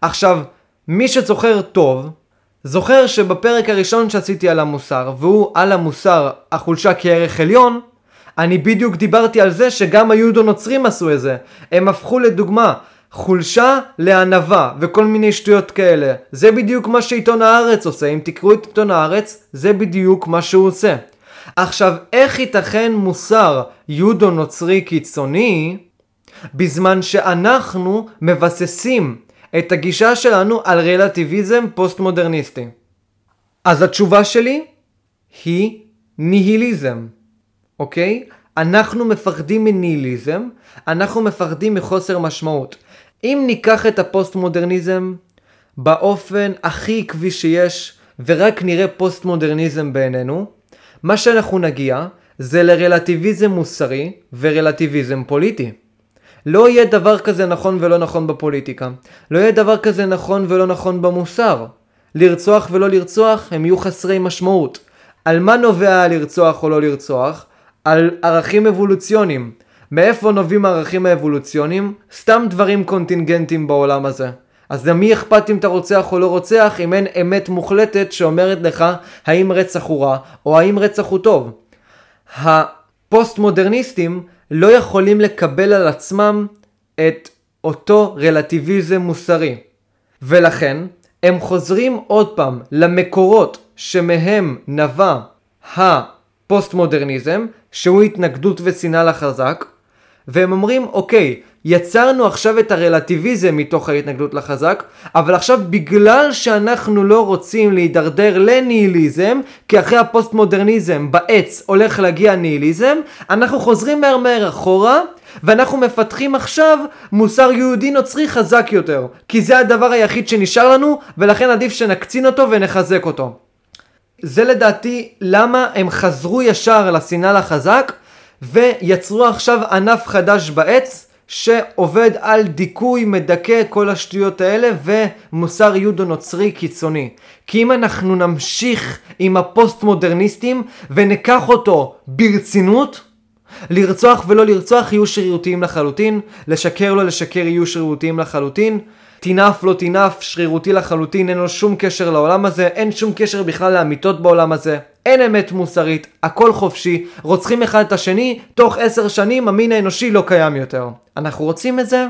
עכשיו, מי שזוכר טוב, זוכר שבפרק הראשון שעשיתי על המוסר, והוא על המוסר החולשה כערך עליון, אני בדיוק דיברתי על זה שגם היהודו נוצרים עשו את זה. הם הפכו לדוגמה חולשה לענווה וכל מיני שטויות כאלה. זה בדיוק מה שעיתון הארץ עושה. אם תקראו את עיתון הארץ, זה בדיוק מה שהוא עושה. עכשיו, איך ייתכן מוסר יהודו נוצרי קיצוני בזמן שאנחנו מבססים את הגישה שלנו על רלטיביזם פוסט מודרניסטי? אז התשובה שלי היא ניהיליזם. אוקיי? אנחנו מפחדים מניהיליזם, אנחנו מפחדים מחוסר משמעות. אם ניקח את הפוסט-מודרניזם באופן הכי עקבי שיש, ורק נראה פוסט-מודרניזם בעינינו, מה שאנחנו נגיע זה לרלטיביזם מוסרי ורלטיביזם פוליטי. לא יהיה דבר כזה נכון ולא נכון בפוליטיקה. לא יהיה דבר כזה נכון ולא נכון במוסר. לרצוח ולא לרצוח הם יהיו חסרי משמעות. על מה נובע לרצוח או לא לרצוח? על ערכים אבולוציוניים. מאיפה נובעים הערכים האבולוציוניים? סתם דברים קונטינגנטיים בעולם הזה. אז למי אכפת אם אתה רוצח או לא רוצח אם אין אמת מוחלטת שאומרת לך האם רצח הוא רע או האם רצח הוא טוב. הפוסט מודרניסטים לא יכולים לקבל על עצמם את אותו רלטיביזם מוסרי. ולכן הם חוזרים עוד פעם למקורות שמהם נבע הפוסט מודרניזם שהוא התנגדות ושנאה לחזק, והם אומרים, אוקיי, יצרנו עכשיו את הרלטיביזם מתוך ההתנגדות לחזק, אבל עכשיו בגלל שאנחנו לא רוצים להידרדר לניהיליזם, כי אחרי הפוסט מודרניזם בעץ הולך להגיע ניהיליזם, אנחנו חוזרים מהר מהר אחורה, ואנחנו מפתחים עכשיו מוסר יהודי נוצרי חזק יותר, כי זה הדבר היחיד שנשאר לנו, ולכן עדיף שנקצין אותו ונחזק אותו. זה לדעתי למה הם חזרו ישר לשנאה לחזק ויצרו עכשיו ענף חדש בעץ שעובד על דיכוי, מדכא כל השטויות האלה ומוסר יהודו נוצרי קיצוני. כי אם אנחנו נמשיך עם הפוסט מודרניסטים וניקח אותו ברצינות, לרצוח ולא לרצוח יהיו שרירותיים לחלוטין, לשקר לא לשקר יהיו שרירותיים לחלוטין, טינף לא טינף, שרירותי לחלוטין, אין לו שום קשר לעולם הזה, אין שום קשר בכלל לאמיתות בעולם הזה, אין אמת מוסרית, הכל חופשי, רוצחים אחד את השני, תוך עשר שנים המין האנושי לא קיים יותר. אנחנו רוצים את זה?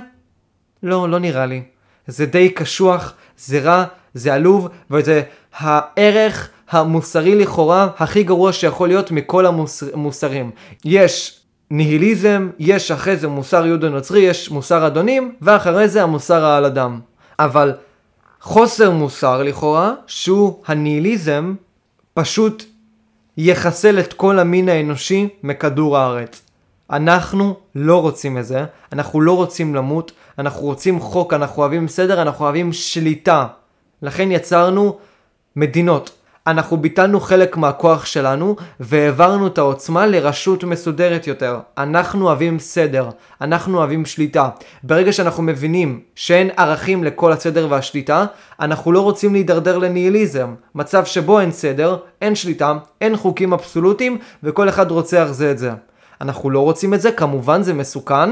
לא, לא נראה לי. זה די קשוח, זה רע, זה עלוב, וזה הערך המוסרי לכאורה הכי גרוע שיכול להיות מכל המוסרים. יש ניהיליזם, יש אחרי זה מוסר יהודו נוצרי, יש מוסר אדונים, ואחרי זה המוסר העל אדם. אבל חוסר מוסר לכאורה, שהוא הניהיליזם, פשוט יחסל את כל המין האנושי מכדור הארץ. אנחנו לא רוצים את זה, אנחנו לא רוצים למות, אנחנו רוצים חוק, אנחנו אוהבים סדר, אנחנו אוהבים שליטה. לכן יצרנו מדינות. אנחנו ביטלנו חלק מהכוח שלנו והעברנו את העוצמה לרשות מסודרת יותר. אנחנו אוהבים סדר, אנחנו אוהבים שליטה. ברגע שאנחנו מבינים שאין ערכים לכל הסדר והשליטה, אנחנו לא רוצים להידרדר לניהיליזם. מצב שבו אין סדר, אין שליטה, אין חוקים אבסולוטיים וכל אחד רוצח זה את זה. אנחנו לא רוצים את זה, כמובן זה מסוכן.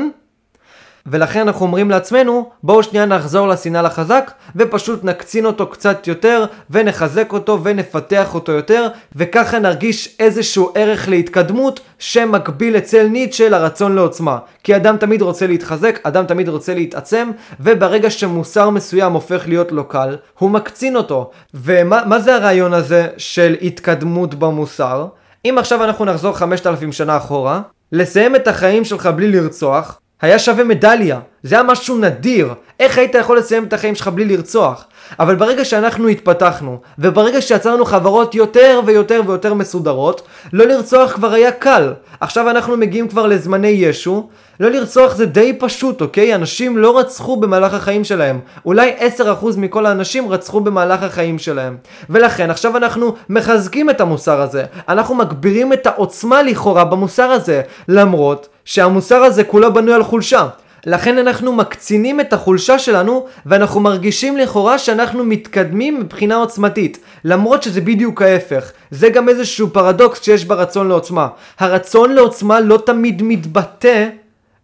ולכן אנחנו אומרים לעצמנו, בואו שנייה נחזור לשנאה לחזק, ופשוט נקצין אותו קצת יותר, ונחזק אותו ונפתח אותו יותר, וככה נרגיש איזשהו ערך להתקדמות שמקביל אצל ניטשה לרצון לעוצמה. כי אדם תמיד רוצה להתחזק, אדם תמיד רוצה להתעצם, וברגע שמוסר מסוים הופך להיות לא קל, הוא מקצין אותו. ומה זה הרעיון הזה של התקדמות במוסר? אם עכשיו אנחנו נחזור 5,000 שנה אחורה, לסיים את החיים שלך בלי לרצוח, היה שווה מדליה. זה היה משהו נדיר. איך היית יכול לסיים את החיים שלך בלי לרצוח? אבל ברגע שאנחנו התפתחנו, וברגע שיצרנו חברות יותר ויותר ויותר מסודרות, לא לרצוח כבר היה קל. עכשיו אנחנו מגיעים כבר לזמני ישו, לא לרצוח זה די פשוט, אוקיי? אנשים לא רצחו במהלך החיים שלהם. אולי 10% מכל האנשים רצחו במהלך החיים שלהם. ולכן עכשיו אנחנו מחזקים את המוסר הזה. אנחנו מגבירים את העוצמה לכאורה במוסר הזה. למרות שהמוסר הזה כולו בנוי על חולשה. לכן אנחנו מקצינים את החולשה שלנו ואנחנו מרגישים לכאורה שאנחנו מתקדמים מבחינה עוצמתית. למרות שזה בדיוק ההפך. זה גם איזשהו פרדוקס שיש ברצון לעוצמה. הרצון לעוצמה לא תמיד מתבטא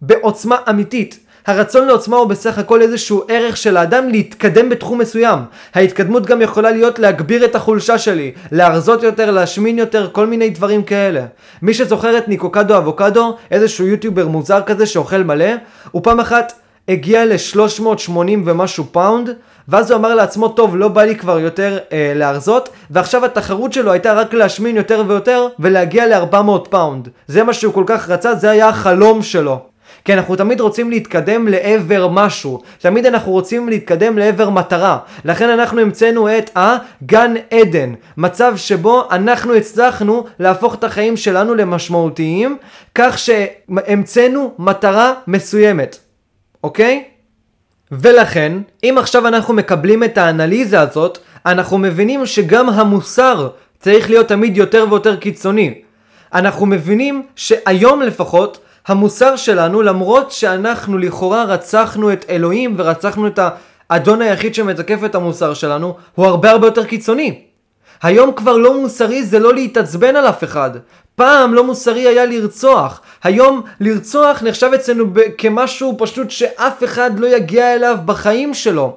בעוצמה אמיתית הרצון לעוצמה הוא בסך הכל איזשהו ערך של האדם להתקדם בתחום מסוים. ההתקדמות גם יכולה להיות להגביר את החולשה שלי, להרזות יותר, להשמין יותר, כל מיני דברים כאלה. מי שזוכר את Nikocado Avocado, איזשהו יוטיובר מוזר כזה שאוכל מלא, הוא פעם אחת הגיע ל-380 ומשהו פאונד, ואז הוא אמר לעצמו, טוב, לא בא לי כבר יותר אה, להרזות, ועכשיו התחרות שלו הייתה רק להשמין יותר ויותר, ולהגיע ל-400 פאונד. זה מה שהוא כל כך רצה, זה היה החלום שלו. כי אנחנו תמיד רוצים להתקדם לעבר משהו, תמיד אנחנו רוצים להתקדם לעבר מטרה, לכן אנחנו המצאנו את הגן עדן, מצב שבו אנחנו הצלחנו להפוך את החיים שלנו למשמעותיים, כך שהמצאנו מטרה מסוימת, אוקיי? ולכן, אם עכשיו אנחנו מקבלים את האנליזה הזאת, אנחנו מבינים שגם המוסר צריך להיות תמיד יותר ויותר קיצוני. אנחנו מבינים שהיום לפחות, המוסר שלנו, למרות שאנחנו לכאורה רצחנו את אלוהים ורצחנו את האדון היחיד שמתקף את המוסר שלנו, הוא הרבה הרבה יותר קיצוני. היום כבר לא מוסרי זה לא להתעצבן על אף אחד. פעם לא מוסרי היה לרצוח. היום לרצוח נחשב אצלנו כמשהו פשוט שאף אחד לא יגיע אליו בחיים שלו.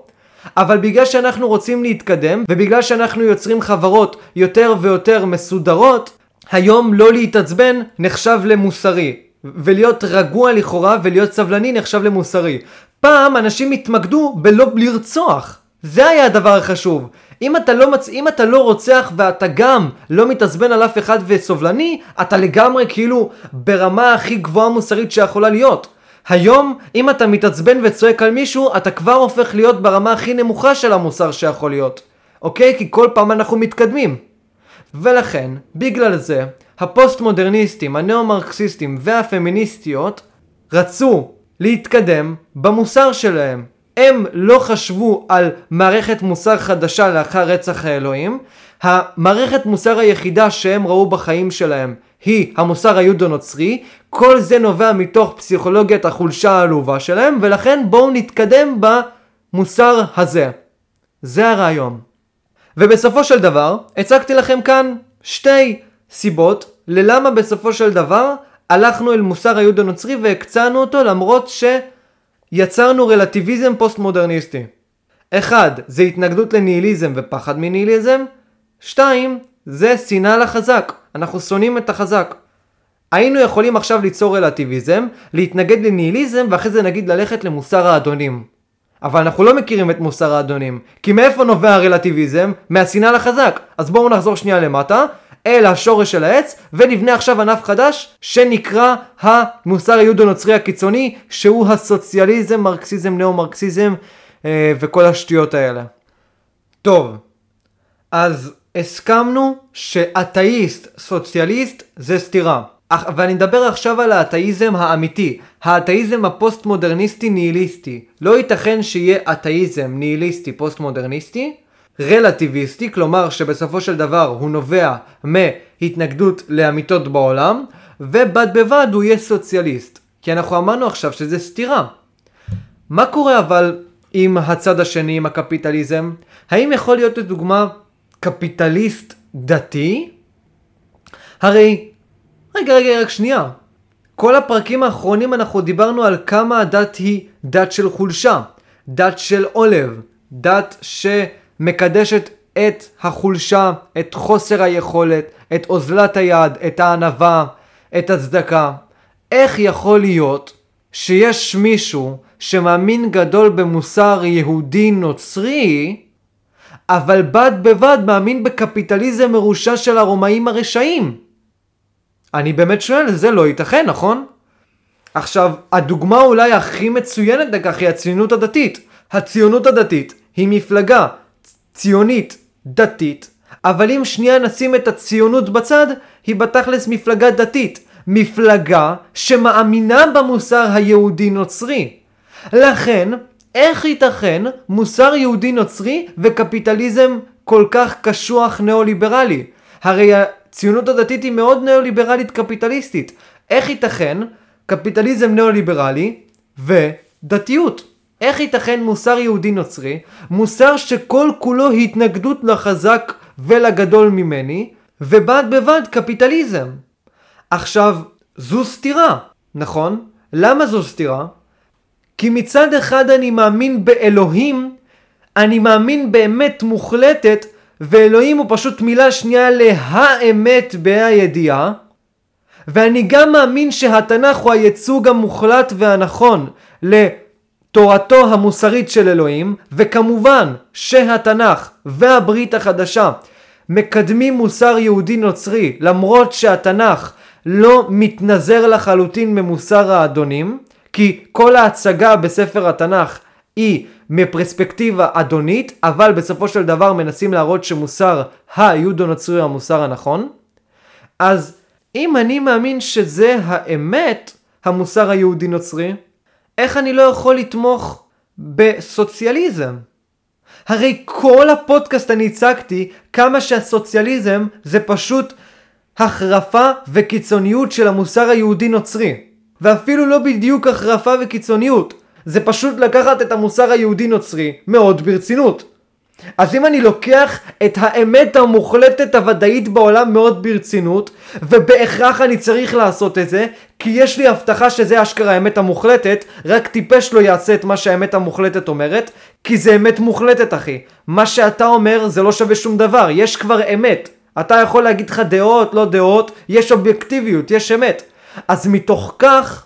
אבל בגלל שאנחנו רוצים להתקדם, ובגלל שאנחנו יוצרים חברות יותר ויותר מסודרות, היום לא להתעצבן נחשב למוסרי. ולהיות רגוע לכאורה ולהיות סבלני נחשב למוסרי. פעם אנשים התמקדו בלא לרצוח. זה היה הדבר החשוב. אם אתה לא, מצ... אם אתה לא רוצח ואתה גם לא מתעצבן על אף אחד וסובלני, אתה לגמרי כאילו ברמה הכי גבוהה מוסרית שיכולה להיות. היום, אם אתה מתעצבן וצועק על מישהו, אתה כבר הופך להיות ברמה הכי נמוכה של המוסר שיכול להיות. אוקיי? כי כל פעם אנחנו מתקדמים. ולכן, בגלל זה, הפוסט-מודרניסטים, הנאו-מרקסיסטים והפמיניסטיות רצו להתקדם במוסר שלהם. הם לא חשבו על מערכת מוסר חדשה לאחר רצח האלוהים, המערכת מוסר היחידה שהם ראו בחיים שלהם היא המוסר היהודו-נוצרי, כל זה נובע מתוך פסיכולוגיית החולשה העלובה שלהם, ולכן בואו נתקדם במוסר הזה. זה הרעיון. ובסופו של דבר, הצגתי לכם כאן שתי סיבות ללמה בסופו של דבר הלכנו אל מוסר היהוד הנוצרי והקצנו אותו למרות שיצרנו רלטיביזם פוסט מודרניסטי. אחד, זה התנגדות לניהיליזם ופחד מניהיליזם. שתיים, זה שנאה לחזק. אנחנו שונאים את החזק. היינו יכולים עכשיו ליצור רלטיביזם, להתנגד לניהיליזם ואחרי זה נגיד ללכת למוסר האדונים. אבל אנחנו לא מכירים את מוסר האדונים. כי מאיפה נובע הרלטיביזם? מהשנאה לחזק. אז בואו נחזור שנייה למטה. אל השורש של העץ, ונבנה עכשיו ענף חדש, שנקרא המוסר היהודו-נוצרי הקיצוני, שהוא הסוציאליזם, מרקסיזם, נאו-מרקסיזם, אה, וכל השטויות האלה. טוב, אז הסכמנו שאתאיסט, סוציאליסט, זה סתירה. ואני מדבר עכשיו על האתאיזם האמיתי, האתאיזם הפוסט-מודרניסטי ניהיליסטי. לא ייתכן שיהיה אתאיזם ניהיליסטי פוסט-מודרניסטי, רלטיביסטי, כלומר שבסופו של דבר הוא נובע מהתנגדות לאמיתות בעולם, ובד בבד הוא יהיה סוציאליסט. כי אנחנו אמרנו עכשיו שזה סתירה. מה קורה אבל עם הצד השני, עם הקפיטליזם? האם יכול להיות לדוגמה קפיטליסט דתי? הרי, רגע רגע רק שנייה, כל הפרקים האחרונים אנחנו דיברנו על כמה הדת היא דת של חולשה, דת של עולב, דת שמקדשת את החולשה, את חוסר היכולת, את אוזלת היד, את הענווה, את הצדקה. איך יכול להיות שיש מישהו שמאמין גדול במוסר יהודי נוצרי, אבל בד בבד מאמין בקפיטליזם מרושע של הרומאים הרשעים? אני באמת שואל, זה לא ייתכן, נכון? עכשיו, הדוגמה אולי הכי מצוינת לכך היא הציונות הדתית. הציונות הדתית היא מפלגה ציונית דתית, אבל אם שנייה נשים את הציונות בצד, היא בתכלס מפלגה דתית. מפלגה שמאמינה במוסר היהודי נוצרי. לכן, איך ייתכן מוסר יהודי נוצרי וקפיטליזם כל כך קשוח ניאו-ליברלי? הרי הציונות הדתית היא מאוד ניאו-ליברלית קפיטליסטית. איך ייתכן קפיטליזם ניאו-ליברלי ודתיות? איך ייתכן מוסר יהודי נוצרי, מוסר שכל כולו התנגדות לחזק ולגדול ממני, ובד בבד קפיטליזם? עכשיו, זו סתירה, נכון? למה זו סתירה? כי מצד אחד אני מאמין באלוהים, אני מאמין באמת מוחלטת, ואלוהים הוא פשוט מילה שנייה להאמת בהידיעה, ואני גם מאמין שהתנ"ך הוא הייצוג המוחלט והנכון לתורתו המוסרית של אלוהים, וכמובן שהתנ"ך והברית החדשה מקדמים מוסר יהודי נוצרי, למרות שהתנ"ך לא מתנזר לחלוטין ממוסר האדונים, כי כל ההצגה בספר התנ"ך היא מפרספקטיבה אדונית, אבל בסופו של דבר מנסים להראות שמוסר היהודו נוצרי הוא המוסר הנכון. אז אם אני מאמין שזה האמת, המוסר היהודי נוצרי, איך אני לא יכול לתמוך בסוציאליזם? הרי כל הפודקאסט אני הצגתי כמה שהסוציאליזם זה פשוט החרפה וקיצוניות של המוסר היהודי נוצרי. ואפילו לא בדיוק החרפה וקיצוניות, זה פשוט לקחת את המוסר היהודי נוצרי מאוד ברצינות. אז אם אני לוקח את האמת המוחלטת הוודאית בעולם מאוד ברצינות, ובהכרח אני צריך לעשות את זה, כי יש לי הבטחה שזה אשכרה האמת המוחלטת, רק טיפש לא יעשה את מה שהאמת המוחלטת אומרת, כי זה אמת מוחלטת אחי. מה שאתה אומר זה לא שווה שום דבר, יש כבר אמת. אתה יכול להגיד לך דעות, לא דעות, יש אובייקטיביות, יש אמת. אז מתוך כך,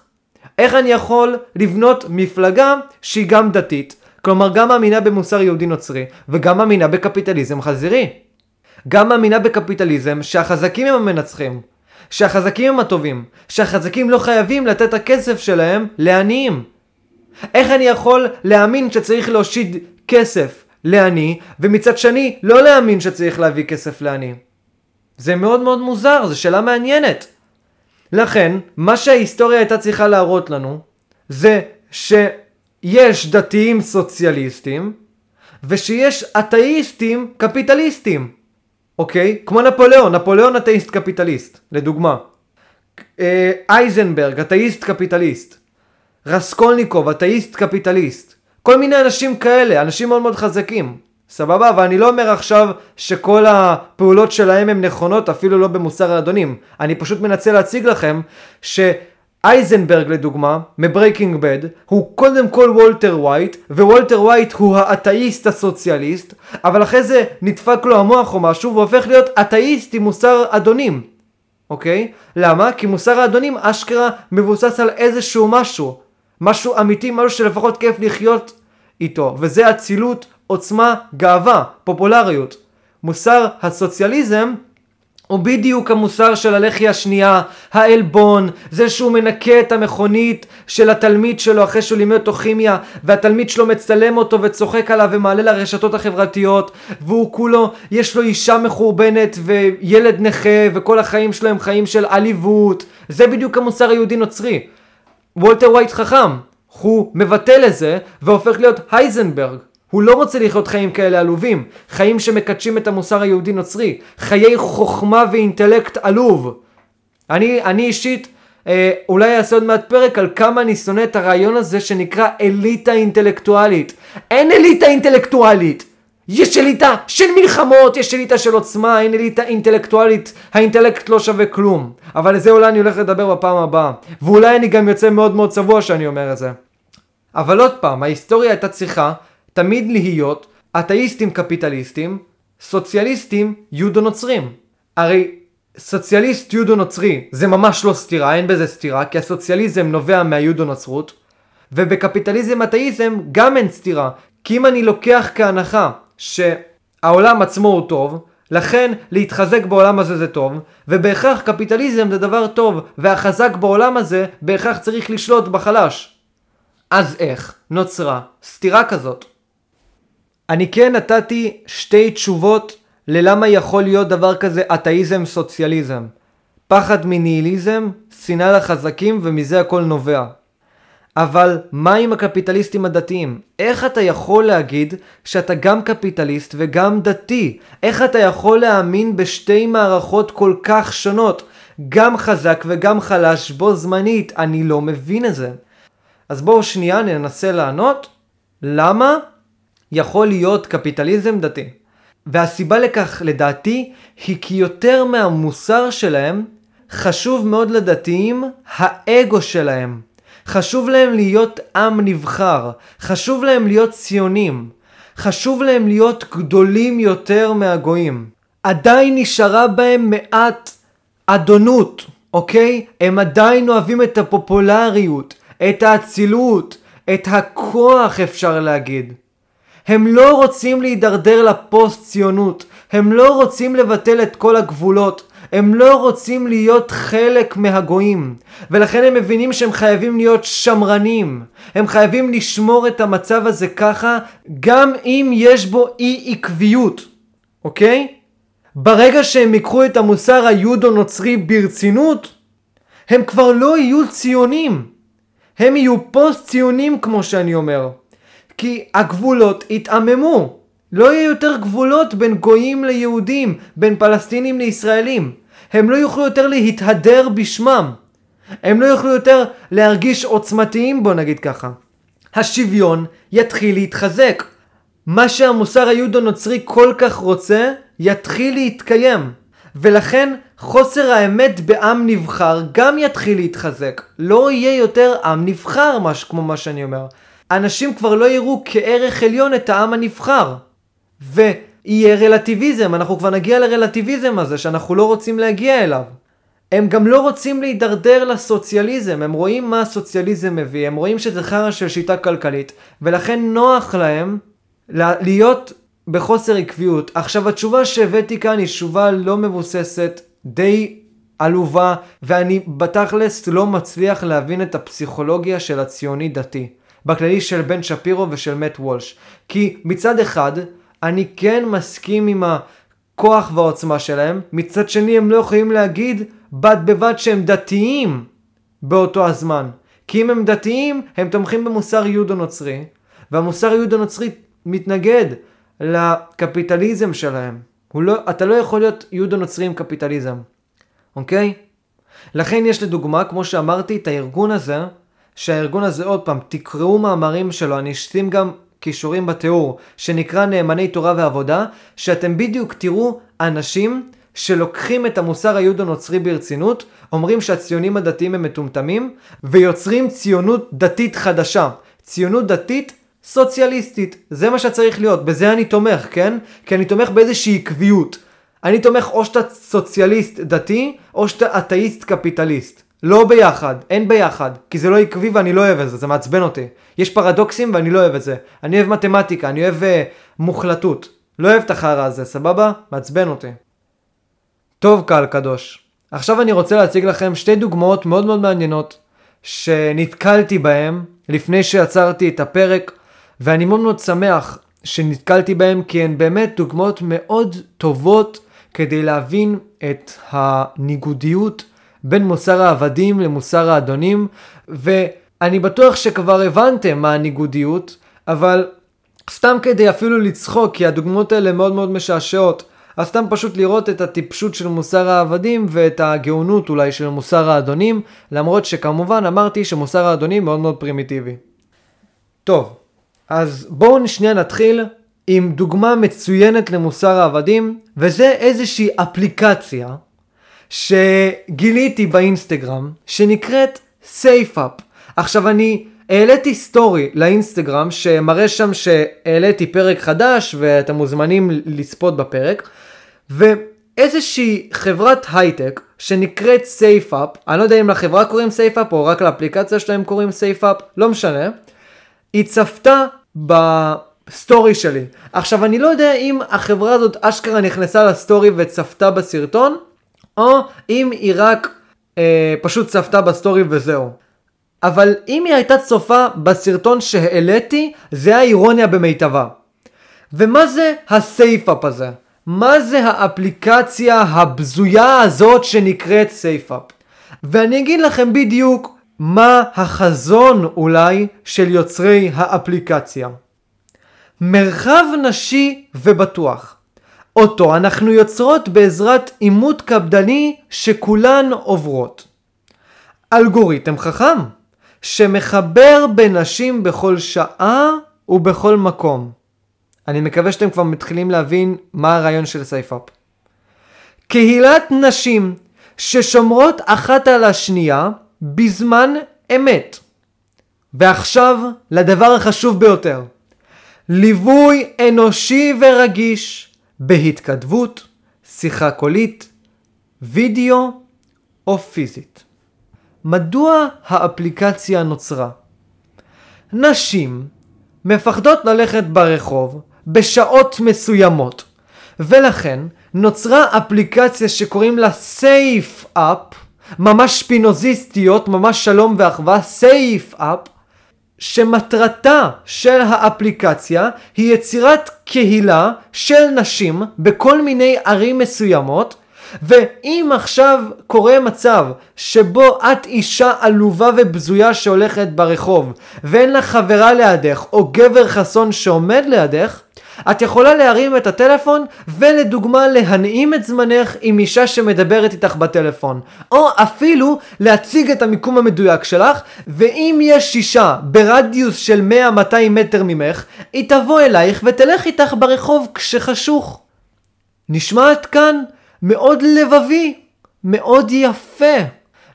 איך אני יכול לבנות מפלגה שהיא גם דתית, כלומר גם מאמינה במוסר יהודי נוצרי, וגם מאמינה בקפיטליזם חזירי. גם מאמינה בקפיטליזם שהחזקים הם המנצחים, שהחזקים הם הטובים, שהחזקים לא חייבים לתת את הכסף שלהם לעניים. איך אני יכול להאמין שצריך להושיד כסף לעני, ומצד שני לא להאמין שצריך להביא כסף לעני? זה מאוד מאוד מוזר, זו שאלה מעניינת. לכן, מה שההיסטוריה הייתה צריכה להראות לנו, זה שיש דתיים סוציאליסטים, ושיש אתאיסטים קפיטליסטים. אוקיי? כמו נפוליאון, נפוליאון אתאיסט קפיטליסט, לדוגמה. אה, הייזנברג, אתאיסט קפיטליסט. רסקולניקוב, אתאיסט קפיטליסט. כל מיני אנשים כאלה, אנשים מאוד מאוד חזקים. סבבה? ואני לא אומר עכשיו שכל הפעולות שלהם הן נכונות, אפילו לא במוסר האדונים. אני פשוט מנסה להציג לכם שהייזנברג לדוגמה, מ Breaking Bad, הוא קודם כל וולטר ווייט, ווולטר ווייט הוא האתאיסט הסוציאליסט, אבל אחרי זה נדפק לו המוח או משהו, והוא הופך להיות אתאיסט עם מוסר אדונים. אוקיי? למה? כי מוסר האדונים אשכרה מבוסס על איזשהו משהו. משהו אמיתי, משהו שלפחות כיף לחיות איתו, וזה אצילות עוצמה, גאווה, פופולריות. מוסר הסוציאליזם הוא בדיוק המוסר של הלחי השנייה, העלבון, זה שהוא מנקה את המכונית של התלמיד שלו אחרי שהוא לימד אותו כימיה, והתלמיד שלו מצלם אותו וצוחק עליו ומעלה לרשתות החברתיות, והוא כולו, יש לו אישה מחורבנת וילד נכה, וכל החיים שלו הם חיים של עליבות. זה בדיוק המוסר היהודי נוצרי. וולטר ווייט חכם, הוא מבטל את זה והופך להיות הייזנברג. הוא לא רוצה לחיות חיים כאלה עלובים, חיים שמקדשים את המוסר היהודי נוצרי, חיי חוכמה ואינטלקט עלוב. אני, אני אישית אה, אולי אעשה עוד מעט פרק על כמה אני שונא את הרעיון הזה שנקרא אליטה אינטלקטואלית. אין אליטה אינטלקטואלית! יש אליטה של מלחמות, יש אליטה של עוצמה, אין אליטה אינטלקטואלית, האינטלקט לא שווה כלום. אבל על זה אולי אני הולך לדבר בפעם הבאה. ואולי אני גם יוצא מאוד מאוד צבוע שאני אומר את זה. אבל עוד פעם, ההיסטוריה הייתה צריכה תמיד להיות אתאיסטים קפיטליסטים, סוציאליסטים יהודו-נוצרים. הרי סוציאליסט יהודו-נוצרי זה ממש לא סתירה, אין בזה סתירה, כי הסוציאליזם נובע מהיהודו-נצרות, ובקפיטליזם אתאיזם גם אין סתירה, כי אם אני לוקח כהנחה שהעולם עצמו הוא טוב, לכן להתחזק בעולם הזה זה טוב, ובהכרח קפיטליזם זה דבר טוב, והחזק בעולם הזה בהכרח צריך לשלוט בחלש. אז איך נוצרה סתירה כזאת? אני כן נתתי שתי תשובות ללמה יכול להיות דבר כזה אתאיזם סוציאליזם. פחד מניהיליזם, שנאה לחזקים ומזה הכל נובע. אבל מה עם הקפיטליסטים הדתיים? איך אתה יכול להגיד שאתה גם קפיטליסט וגם דתי? איך אתה יכול להאמין בשתי מערכות כל כך שונות? גם חזק וגם חלש בו זמנית, אני לא מבין את זה. אז בואו שנייה ננסה לענות למה יכול להיות קפיטליזם דתי. והסיבה לכך לדעתי היא כי יותר מהמוסר שלהם חשוב מאוד לדתיים האגו שלהם. חשוב להם להיות עם נבחר, חשוב להם להיות ציונים, חשוב להם להיות גדולים יותר מהגויים. עדיין נשארה בהם מעט אדונות, אוקיי? הם עדיין אוהבים את הפופולריות, את האצילות, את הכוח אפשר להגיד. הם לא רוצים להידרדר לפוסט ציונות, הם לא רוצים לבטל את כל הגבולות, הם לא רוצים להיות חלק מהגויים, ולכן הם מבינים שהם חייבים להיות שמרנים. הם חייבים לשמור את המצב הזה ככה, גם אם יש בו אי עקביות, אוקיי? ברגע שהם ייקחו את המוסר היהודו-נוצרי ברצינות, הם כבר לא יהיו ציונים. הם יהיו פוסט ציונים כמו שאני אומר. כי הגבולות יתעממו. לא יהיו יותר גבולות בין גויים ליהודים, בין פלסטינים לישראלים. הם לא יוכלו יותר להתהדר בשמם. הם לא יוכלו יותר להרגיש עוצמתיים בוא נגיד ככה. השוויון יתחיל להתחזק. מה שהמוסר היהודו-נוצרי כל כך רוצה, יתחיל להתקיים. ולכן חוסר האמת בעם נבחר גם יתחיל להתחזק. לא יהיה יותר עם נבחר, מש, כמו מה שאני אומר. אנשים כבר לא יראו כערך עליון את העם הנבחר. ויהיה רלטיביזם, אנחנו כבר נגיע לרלטיביזם הזה שאנחנו לא רוצים להגיע אליו. הם גם לא רוצים להידרדר לסוציאליזם, הם רואים מה הסוציאליזם מביא, הם רואים שזה חרא של שיטה כלכלית, ולכן נוח להם להיות בחוסר עקביות. עכשיו התשובה שהבאתי כאן היא תשובה לא מבוססת, די עלובה, ואני בתכלס לא מצליח להבין את הפסיכולוגיה של הציוני דתי. בכללי של בן שפירו ושל מת וולש. כי מצד אחד, אני כן מסכים עם הכוח והעוצמה שלהם, מצד שני הם לא יכולים להגיד בד בבד שהם דתיים באותו הזמן. כי אם הם דתיים, הם תומכים במוסר יהודו-נוצרי, והמוסר יהודו-נוצרי מתנגד לקפיטליזם שלהם. לא, אתה לא יכול להיות יהודו-נוצרי עם קפיטליזם, אוקיי? לכן יש לדוגמה, כמו שאמרתי, את הארגון הזה, שהארגון הזה עוד פעם, תקראו מאמרים שלו, אני אשים גם קישורים בתיאור, שנקרא נאמני תורה ועבודה, שאתם בדיוק תראו אנשים שלוקחים את המוסר היהודו-נוצרי ברצינות, אומרים שהציונים הדתיים הם מטומטמים, ויוצרים ציונות דתית חדשה. ציונות דתית סוציאליסטית. זה מה שצריך להיות, בזה אני תומך, כן? כי אני תומך באיזושהי עקביות. אני תומך או שאתה סוציאליסט דתי, או שאתה אתאיסט קפיטליסט. לא ביחד, אין ביחד, כי זה לא עקבי ואני לא אוהב את זה, זה מעצבן אותי. יש פרדוקסים ואני לא אוהב את זה. אני אוהב מתמטיקה, אני אוהב uh, מוחלטות. לא אוהב את החרא הזה, סבבה? מעצבן אותי. טוב קהל קדוש, עכשיו אני רוצה להציג לכם שתי דוגמאות מאוד מאוד מעניינות שנתקלתי בהם לפני שעצרתי את הפרק, ואני מאוד מאוד שמח שנתקלתי בהם כי הן באמת דוגמאות מאוד טובות כדי להבין את הניגודיות בין מוסר העבדים למוסר האדונים, ואני בטוח שכבר הבנתם מה הניגודיות, אבל סתם כדי אפילו לצחוק, כי הדוגמאות האלה מאוד מאוד משעשעות, אז סתם פשוט לראות את הטיפשות של מוסר העבדים ואת הגאונות אולי של מוסר האדונים, למרות שכמובן אמרתי שמוסר האדונים מאוד מאוד פרימיטיבי. טוב, אז בואו שנייה נתחיל עם דוגמה מצוינת למוסר העבדים, וזה איזושהי אפליקציה שגיליתי באינסטגרם, שנקראת SafeUp. עכשיו אני העליתי סטורי לאינסטגרם שמראה שם שהעליתי פרק חדש ואתם מוזמנים לצפות בפרק, ואיזושהי חברת הייטק שנקראת SafeUp, אני לא יודע אם לחברה קוראים SafeUp או רק לאפליקציה שלהם קוראים SafeUp, לא משנה, היא צפתה בסטורי שלי. עכשיו אני לא יודע אם החברה הזאת אשכרה נכנסה לסטורי וצפתה בסרטון, או אם היא רק אה, פשוט צפתה בסטורי וזהו. אבל אם היא הייתה צופה בסרטון שהעליתי, זה האירוניה במיטבה. ומה זה ה SafeUp הזה? מה זה האפליקציה הבזויה הזאת שנקראת SafeUp? ואני אגיד לכם בדיוק מה החזון אולי של יוצרי האפליקציה. מרחב נשי ובטוח. אותו אנחנו יוצרות בעזרת אימות קפדני שכולן עוברות. אלגוריתם חכם שמחבר בין נשים בכל שעה ובכל מקום. אני מקווה שאתם כבר מתחילים להבין מה הרעיון של SafeUp. קהילת נשים ששומרות אחת על השנייה בזמן אמת. ועכשיו לדבר החשוב ביותר. ליווי אנושי ורגיש בהתכתבות, שיחה קולית, וידאו או פיזית. מדוע האפליקציה נוצרה? נשים מפחדות ללכת ברחוב בשעות מסוימות ולכן נוצרה אפליקציה שקוראים לה סייף אפ ממש פינוזיסטיות, ממש שלום ואחווה, סייף אפ שמטרתה של האפליקציה היא יצירת קהילה של נשים בכל מיני ערים מסוימות ואם עכשיו קורה מצב שבו את אישה עלובה ובזויה שהולכת ברחוב ואין לך חברה לידך או גבר חסון שעומד לידך את יכולה להרים את הטלפון ולדוגמה להנעים את זמנך עם אישה שמדברת איתך בטלפון. או אפילו להציג את המיקום המדויק שלך, ואם יש אישה ברדיוס של 100-200 מטר ממך, היא תבוא אלייך ותלך איתך ברחוב כשחשוך. נשמעת כאן מאוד לבבי, מאוד יפה,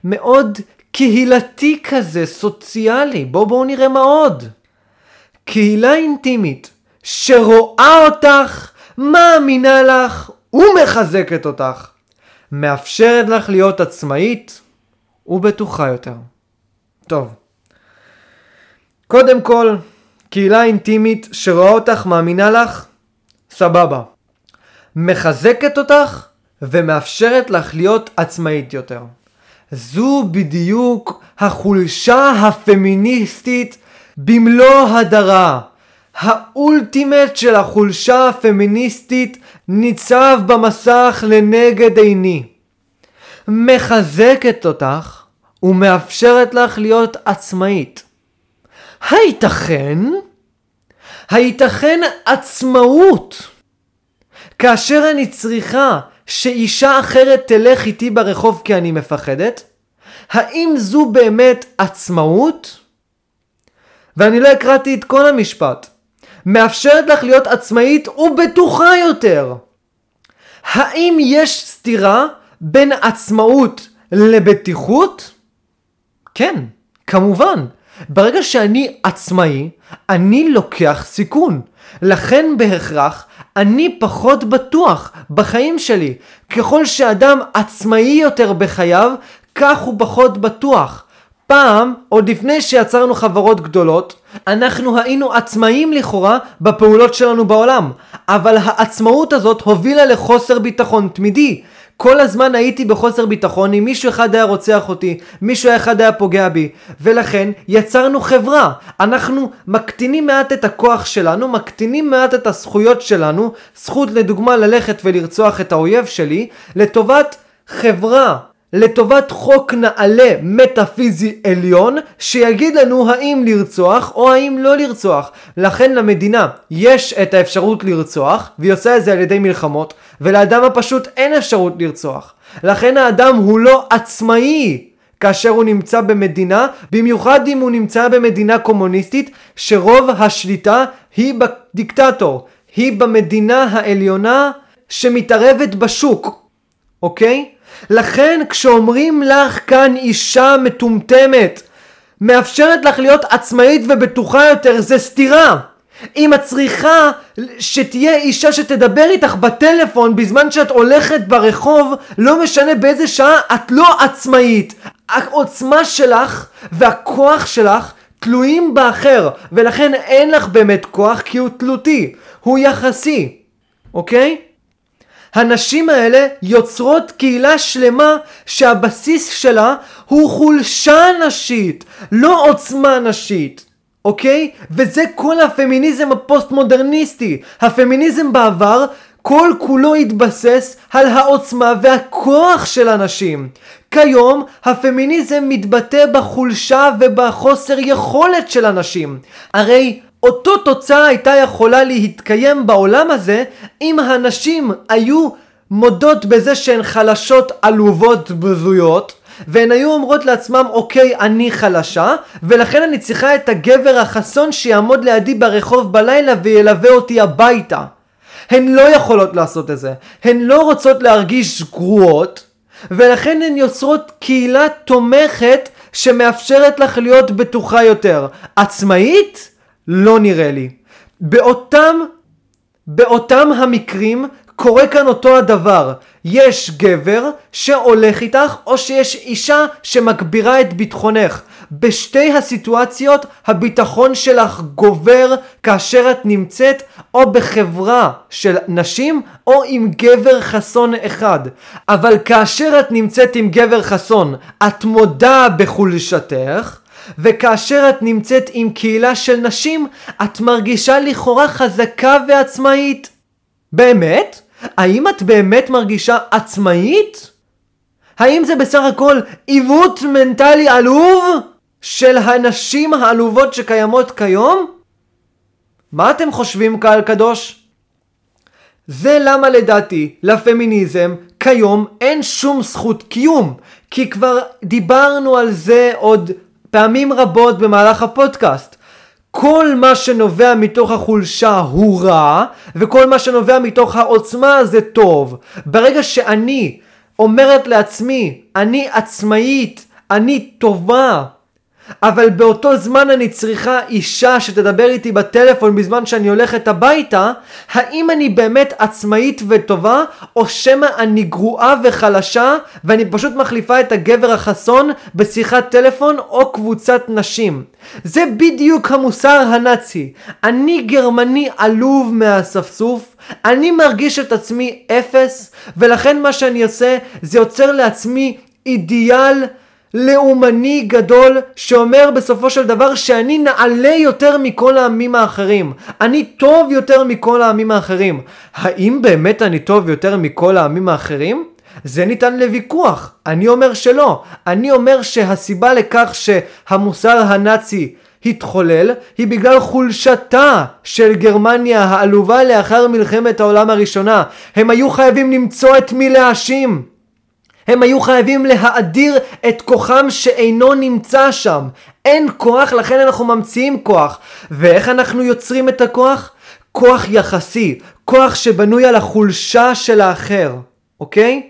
מאוד קהילתי כזה, סוציאלי. בואו בואו נראה מה עוד. קהילה אינטימית שרואה אותך, מאמינה לך ומחזקת אותך. מאפשרת לך להיות עצמאית ובטוחה יותר. טוב. קודם כל, קהילה אינטימית שרואה אותך, מאמינה לך, סבבה. מחזקת אותך ומאפשרת לך להיות עצמאית יותר. זו בדיוק החולשה הפמיניסטית במלוא הדרה. האולטימט של החולשה הפמיניסטית ניצב במסך לנגד עיני. מחזקת אותך ומאפשרת לך להיות עצמאית. הייתכן? הייתכן עצמאות? כאשר אני צריכה שאישה אחרת תלך איתי ברחוב כי אני מפחדת? האם זו באמת עצמאות? ואני לא הקראתי את כל המשפט. מאפשרת לך להיות עצמאית ובטוחה יותר. האם יש סתירה בין עצמאות לבטיחות? כן, כמובן. ברגע שאני עצמאי, אני לוקח סיכון. לכן בהכרח אני פחות בטוח בחיים שלי. ככל שאדם עצמאי יותר בחייו, כך הוא פחות בטוח. פעם, עוד לפני שיצרנו חברות גדולות, אנחנו היינו עצמאים לכאורה בפעולות שלנו בעולם, אבל העצמאות הזאת הובילה לחוסר ביטחון תמידי. כל הזמן הייתי בחוסר ביטחון אם מישהו אחד היה רוצח אותי, מישהו אחד היה פוגע בי, ולכן יצרנו חברה. אנחנו מקטינים מעט את הכוח שלנו, מקטינים מעט את הזכויות שלנו, זכות לדוגמה ללכת ולרצוח את האויב שלי, לטובת חברה לטובת חוק נעלה מטאפיזי עליון שיגיד לנו האם לרצוח או האם לא לרצוח. לכן למדינה יש את האפשרות לרצוח והיא עושה את זה על ידי מלחמות ולאדם הפשוט אין אפשרות לרצוח. לכן האדם הוא לא עצמאי כאשר הוא נמצא במדינה, במיוחד אם הוא נמצא במדינה קומוניסטית שרוב השליטה היא בדיקטטור. היא במדינה העליונה שמתערבת בשוק, אוקיי? לכן כשאומרים לך כאן אישה מטומטמת, מאפשרת לך להיות עצמאית ובטוחה יותר, זה סתירה. היא מצריכה שתהיה אישה שתדבר איתך בטלפון בזמן שאת הולכת ברחוב, לא משנה באיזה שעה, את לא עצמאית. העוצמה שלך והכוח שלך תלויים באחר, ולכן אין לך באמת כוח כי הוא תלותי, הוא יחסי, אוקיי? הנשים האלה יוצרות קהילה שלמה שהבסיס שלה הוא חולשה נשית, לא עוצמה נשית. אוקיי? וזה כל הפמיניזם הפוסט מודרניסטי. הפמיניזם בעבר כל כולו התבסס על העוצמה והכוח של הנשים. כיום הפמיניזם מתבטא בחולשה ובחוסר יכולת של הנשים. הרי אותו תוצאה הייתה יכולה להתקיים בעולם הזה אם הנשים היו מודות בזה שהן חלשות, עלובות, בזויות והן היו אומרות לעצמם אוקיי אני חלשה ולכן אני צריכה את הגבר החסון שיעמוד לידי ברחוב בלילה וילווה אותי הביתה. הן לא יכולות לעשות את זה, הן לא רוצות להרגיש גרועות ולכן הן יוצרות קהילה תומכת שמאפשרת לך להיות בטוחה יותר. עצמאית? לא נראה לי. באותם, באותם המקרים קורה כאן אותו הדבר. יש גבר שהולך איתך, או שיש אישה שמגבירה את ביטחונך. בשתי הסיטואציות הביטחון שלך גובר כאשר את נמצאת או בחברה של נשים או עם גבר חסון אחד. אבל כאשר את נמצאת עם גבר חסון, את מודה בחולשתך. וכאשר את נמצאת עם קהילה של נשים, את מרגישה לכאורה חזקה ועצמאית. באמת? האם את באמת מרגישה עצמאית? האם זה בסך הכל עיוות מנטלי עלוב של הנשים העלובות שקיימות כיום? מה אתם חושבים קהל קדוש? זה למה לדעתי לפמיניזם כיום אין שום זכות קיום כי כבר דיברנו על זה עוד פעמים רבות במהלך הפודקאסט כל מה שנובע מתוך החולשה הוא רע, וכל מה שנובע מתוך העוצמה זה טוב. ברגע שאני אומרת לעצמי, אני עצמאית, אני טובה, אבל באותו זמן אני צריכה אישה שתדבר איתי בטלפון בזמן שאני הולכת הביתה, האם אני באמת עצמאית וטובה, או שמא אני גרועה וחלשה, ואני פשוט מחליפה את הגבר החסון בשיחת טלפון או קבוצת נשים. זה בדיוק המוסר הנאצי. אני גרמני עלוב מהאספסוף, אני מרגיש את עצמי אפס, ולכן מה שאני עושה זה יוצר לעצמי אידיאל לאומני גדול שאומר בסופו של דבר שאני נעלה יותר מכל העמים האחרים. אני טוב יותר מכל העמים האחרים. האם באמת אני טוב יותר מכל העמים האחרים? זה ניתן לוויכוח. אני אומר שלא. אני אומר שהסיבה לכך שהמוסר הנאצי התחולל היא בגלל חולשתה של גרמניה העלובה לאחר מלחמת העולם הראשונה. הם היו חייבים למצוא את מי להאשים. הם היו חייבים להאדיר את כוחם שאינו נמצא שם. אין כוח, לכן אנחנו ממציאים כוח. ואיך אנחנו יוצרים את הכוח? כוח יחסי, כוח שבנוי על החולשה של האחר, אוקיי?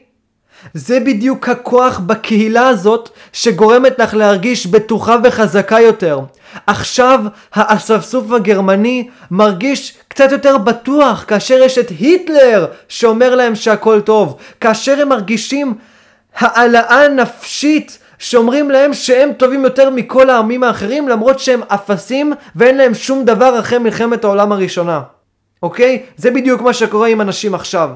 זה בדיוק הכוח בקהילה הזאת שגורמת לך להרגיש בטוחה וחזקה יותר. עכשיו האספסוף הגרמני מרגיש קצת יותר בטוח כאשר יש את היטלר שאומר להם שהכל טוב. כאשר הם מרגישים העלאה נפשית שאומרים להם שהם טובים יותר מכל העמים האחרים למרות שהם אפסים ואין להם שום דבר אחרי מלחמת העולם הראשונה. אוקיי? זה בדיוק מה שקורה עם אנשים עכשיו.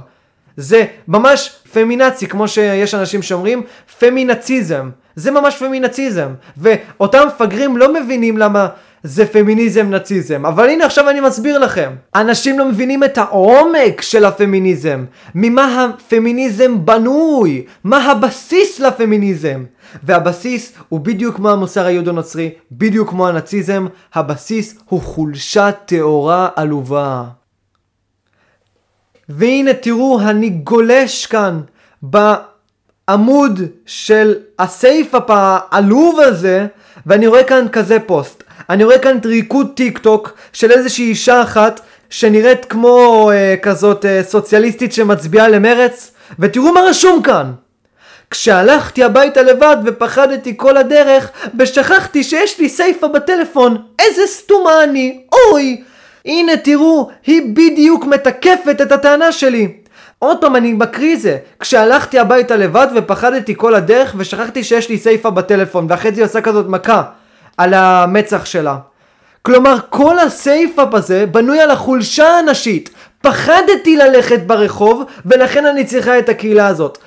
זה ממש פמינצי, כמו שיש אנשים שאומרים, פמינציזם. זה ממש פמינציזם. ואותם מפגרים לא מבינים למה זה פמיניזם נאציזם. אבל הנה עכשיו אני מסביר לכם. אנשים לא מבינים את העומק של הפמיניזם. ממה הפמיניזם בנוי. מה הבסיס לפמיניזם. והבסיס הוא בדיוק כמו המוסר היהודו-נוצרי, בדיוק כמו הנאציזם, הבסיס הוא חולשה טהורה עלובה. והנה תראו, אני גולש כאן בעמוד של ה SafeUp העלוב הזה, ואני רואה כאן כזה פוסט. אני רואה כאן ריקוד טיק טוק של איזושהי אישה אחת שנראית כמו אה, כזאת אה, סוציאליסטית שמצביעה למרץ, ותראו מה רשום כאן. כשהלכתי הביתה לבד ופחדתי כל הדרך, ושכחתי שיש לי SafeUp בטלפון, איזה סתומה אני, אוי! הנה תראו, היא בדיוק מתקפת את הטענה שלי. עוד פעם אני מקריא זה, כשהלכתי הביתה לבד ופחדתי כל הדרך ושכחתי שיש לי סייפה בטלפון ואחרי זה היא עושה כזאת מכה על המצח שלה. כלומר כל הסייפה הזה בנוי על החולשה הנשית. פחדתי ללכת ברחוב ולכן אני צריכה את הקהילה הזאת.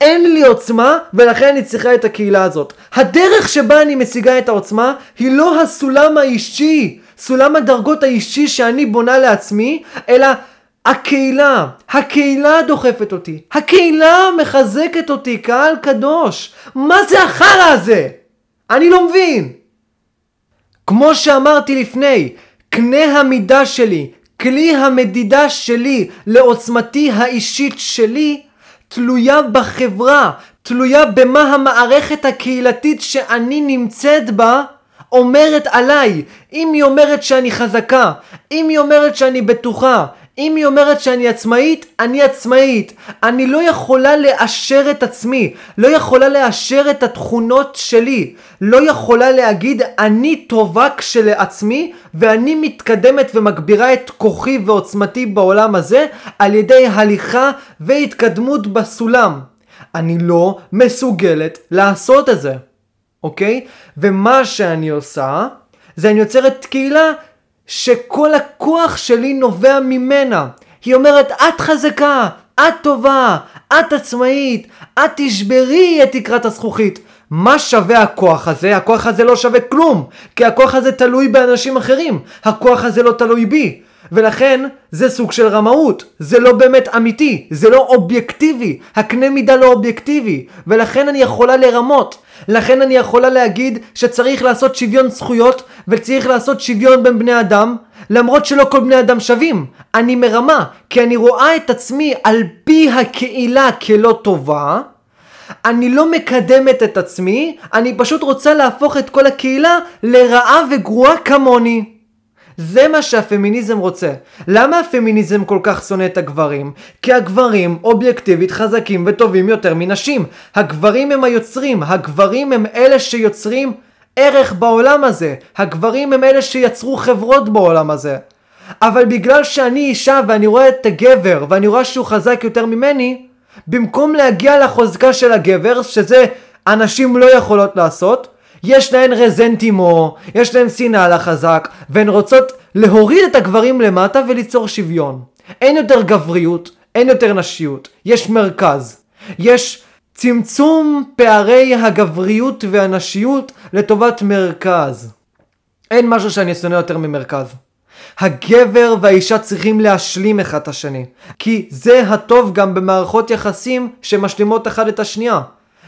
אין לי עוצמה ולכן אני צריכה את הקהילה הזאת. הדרך שבה אני משיגה את העוצמה היא לא הסולם האישי, סולם הדרגות האישי שאני בונה לעצמי, אלא הקהילה, הקהילה דוחפת אותי, הקהילה מחזקת אותי, קהל קדוש. מה זה החרא הזה? אני לא מבין. כמו שאמרתי לפני, קנה המידה שלי, כלי המדידה שלי לעוצמתי האישית שלי, תלויה בחברה, תלויה במה המערכת הקהילתית שאני נמצאת בה אומרת עליי. אם היא אומרת שאני חזקה, אם היא אומרת שאני בטוחה, אם היא אומרת שאני עצמאית, אני עצמאית. אני לא יכולה לאשר את עצמי, לא יכולה לאשר את התכונות שלי, לא יכולה להגיד אני טובה כשלעצמי ואני מתקדמת ומגבירה את כוחי ועוצמתי בעולם הזה על ידי הליכה והתקדמות בסולם. אני לא מסוגלת לעשות את זה, אוקיי? ומה שאני עושה זה אני יוצרת קהילה שכל הכוח שלי נובע ממנה. היא אומרת, את חזקה, את טובה, את עצמאית, את תשברי את תקרת הזכוכית. מה שווה הכוח הזה? הכוח הזה לא שווה כלום, כי הכוח הזה תלוי באנשים אחרים. הכוח הזה לא תלוי בי. ולכן זה סוג של רמאות, זה לא באמת אמיתי, זה לא אובייקטיבי, הקנה מידה לא אובייקטיבי, ולכן אני יכולה לרמות, לכן אני יכולה להגיד שצריך לעשות שוויון זכויות וצריך לעשות שוויון בין בני אדם, למרות שלא כל בני אדם שווים. אני מרמה, כי אני רואה את עצמי על פי הקהילה כלא טובה, אני לא מקדמת את עצמי, אני פשוט רוצה להפוך את כל הקהילה לרעה וגרועה כמוני. זה מה שהפמיניזם רוצה. למה הפמיניזם כל כך שונא את הגברים? כי הגברים אובייקטיבית חזקים וטובים יותר מנשים. הגברים הם היוצרים, הגברים הם אלה שיוצרים ערך בעולם הזה. הגברים הם אלה שיצרו חברות בעולם הזה. אבל בגלל שאני אישה ואני רואה את הגבר ואני רואה שהוא חזק יותר ממני, במקום להגיע לחוזקה של הגבר, שזה הנשים לא יכולות לעשות, יש להן רזנטימו, יש להן שנאה לחזק, והן רוצות להוריד את הגברים למטה וליצור שוויון. אין יותר גבריות, אין יותר נשיות, יש מרכז. יש צמצום פערי הגבריות והנשיות לטובת מרכז. אין משהו שאני שונא יותר ממרכז. הגבר והאישה צריכים להשלים אחד את השני, כי זה הטוב גם במערכות יחסים שמשלימות אחד את השנייה.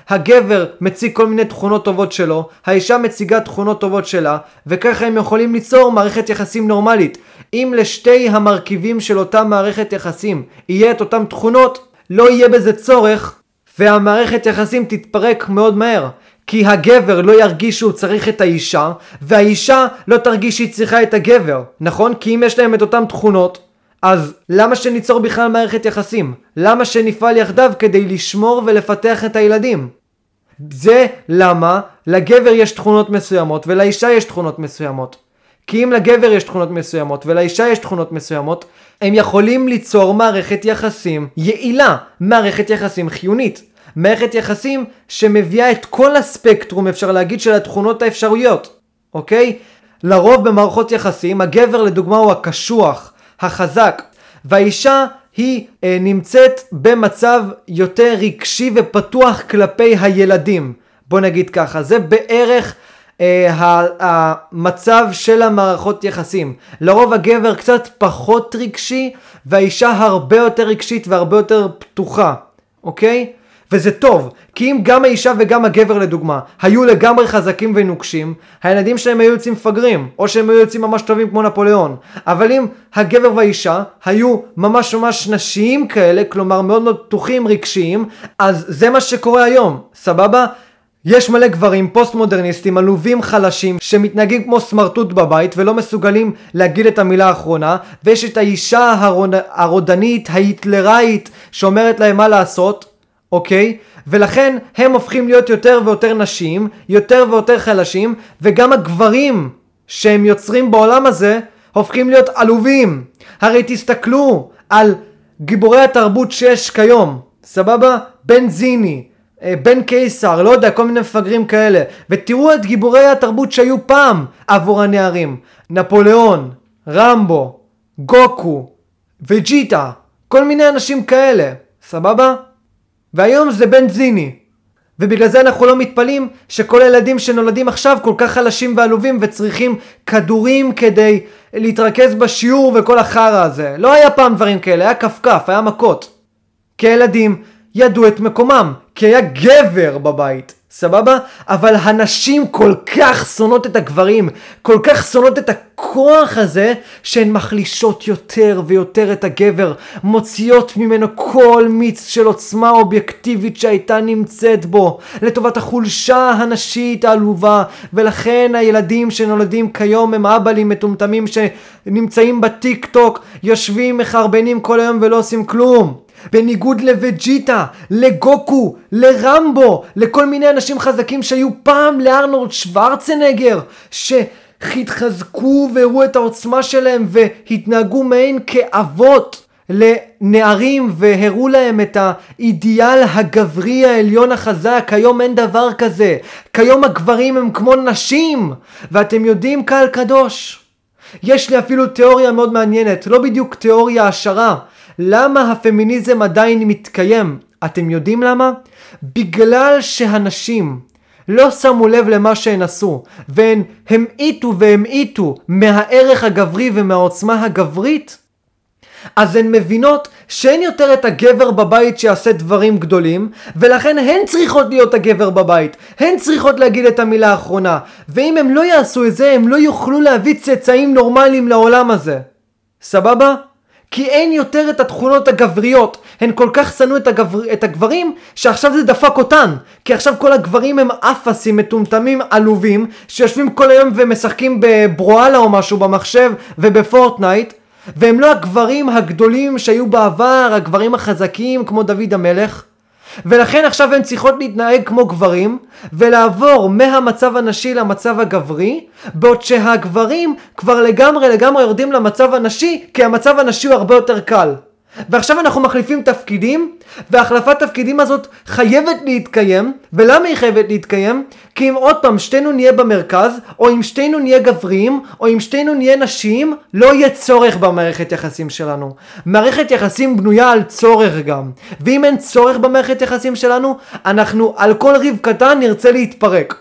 הגבר מציג כל מיני תכונות טובות שלו, האישה מציגה תכונות טובות שלה, וככה הם יכולים ליצור מערכת יחסים נורמלית. אם לשתי המרכיבים של אותה מערכת יחסים יהיה את אותן תכונות, לא יהיה בזה צורך, והמערכת יחסים תתפרק מאוד מהר. כי הגבר לא ירגיש שהוא צריך את האישה, והאישה לא תרגיש שהיא צריכה את הגבר, נכון? כי אם יש להם את אותן תכונות, אז למה שניצור בכלל מערכת יחסים? למה שנפעל יחדיו כדי לשמור ולפתח את הילדים? זה למה לגבר יש תכונות מסוימות ולאישה יש תכונות מסוימות. כי אם לגבר יש תכונות מסוימות ולאישה יש תכונות מסוימות, הם יכולים ליצור מערכת יחסים יעילה, מערכת יחסים חיונית. מערכת יחסים שמביאה את כל הספקטרום, אפשר להגיד, של התכונות האפשריות, אוקיי? לרוב במערכות יחסים, הגבר לדוגמה הוא הקשוח, החזק, והאישה היא אה, נמצאת במצב יותר רגשי ופתוח כלפי הילדים. בוא נגיד ככה, זה בערך אה, המצב של המערכות יחסים. לרוב הגבר קצת פחות רגשי והאישה הרבה יותר רגשית והרבה יותר פתוחה, אוקיי? וזה טוב, כי אם גם האישה וגם הגבר לדוגמה היו לגמרי חזקים ונוקשים, הילדים שלהם היו יוצאים מפגרים, או שהם היו יוצאים ממש טובים כמו נפוליאון. אבל אם הגבר והאישה היו ממש ממש נשיים כאלה, כלומר מאוד מאוד פתוחים רגשיים, אז זה מה שקורה היום, סבבה? יש מלא גברים פוסט מודרניסטים עלובים חלשים שמתנהגים כמו סמרטוט בבית ולא מסוגלים להגיד את המילה האחרונה ויש את האישה הרוד... הרודנית ההיטלראית שאומרת להם מה לעשות אוקיי? ולכן הם הופכים להיות יותר ויותר נשים, יותר ויותר חלשים וגם הגברים שהם יוצרים בעולם הזה הופכים להיות עלובים הרי תסתכלו על גיבורי התרבות שיש כיום סבבה? בנזיני אה, בן קיסר, לא יודע, כל מיני מפגרים כאלה. ותראו את גיבורי התרבות שהיו פעם עבור הנערים. נפוליאון, רמבו, גוקו, וג'יטה, כל מיני אנשים כאלה, סבבה? והיום זה בן זיני. ובגלל זה אנחנו לא מתפלאים שכל הילדים שנולדים עכשיו כל כך חלשים ועלובים וצריכים כדורים כדי להתרכז בשיעור וכל החרא הזה. לא היה פעם דברים כאלה, היה כפכף, היה מכות. כילדים ידעו את מקומם, כי היה גבר בבית, סבבה? אבל הנשים כל כך שונאות את הגברים, כל כך שונאות את הכוח הזה, שהן מחלישות יותר ויותר את הגבר, מוציאות ממנו כל מיץ של עוצמה אובייקטיבית שהייתה נמצאת בו, לטובת החולשה הנשית העלובה, ולכן הילדים שנולדים כיום הם אבלים מטומטמים שנמצאים בטיק טוק, יושבים מחרבנים כל היום ולא עושים כלום. בניגוד לווג'יטה, לגוקו, לרמבו, לכל מיני אנשים חזקים שהיו פעם לארנולד שוורצנגר, שהתחזקו והראו את העוצמה שלהם והתנהגו מעין כאבות לנערים והראו להם את האידיאל הגברי העליון החזק. כיום אין דבר כזה. כיום הגברים הם כמו נשים. ואתם יודעים קהל קדוש. יש לי אפילו תיאוריה מאוד מעניינת, לא בדיוק תיאוריה השערה, למה הפמיניזם עדיין מתקיים? אתם יודעים למה? בגלל שהנשים לא שמו לב למה שהן עשו, והן המעיטו והמעיטו מהערך הגברי ומהעוצמה הגברית, אז הן מבינות שאין יותר את הגבר בבית שיעשה דברים גדולים, ולכן הן צריכות להיות הגבר בבית. הן צריכות להגיד את המילה האחרונה. ואם הם לא יעשו את זה, הם לא יוכלו להביא צאצאים נורמליים לעולם הזה. סבבה? כי אין יותר את התכונות הגבריות. הן כל כך שנאו את, הגבר... את הגברים, שעכשיו זה דפק אותן. כי עכשיו כל הגברים הם אפסים, מטומטמים, עלובים, שיושבים כל היום ומשחקים בברואלה או משהו במחשב ובפורטנייט. והם לא הגברים הגדולים שהיו בעבר, הגברים החזקים כמו דוד המלך. ולכן עכשיו הן צריכות להתנהג כמו גברים, ולעבור מהמצב הנשי למצב הגברי, בעוד שהגברים כבר לגמרי לגמרי יורדים למצב הנשי, כי המצב הנשי הוא הרבה יותר קל. ועכשיו אנחנו מחליפים תפקידים, והחלפת תפקידים הזאת חייבת להתקיים, ולמה היא חייבת להתקיים? כי אם עוד פעם שתינו נהיה במרכז, או אם שתינו נהיה גבריים, או אם שתינו נהיה נשים, לא יהיה צורך במערכת יחסים שלנו. מערכת יחסים בנויה על צורך גם, ואם אין צורך במערכת יחסים שלנו, אנחנו על כל ריב קטן נרצה להתפרק.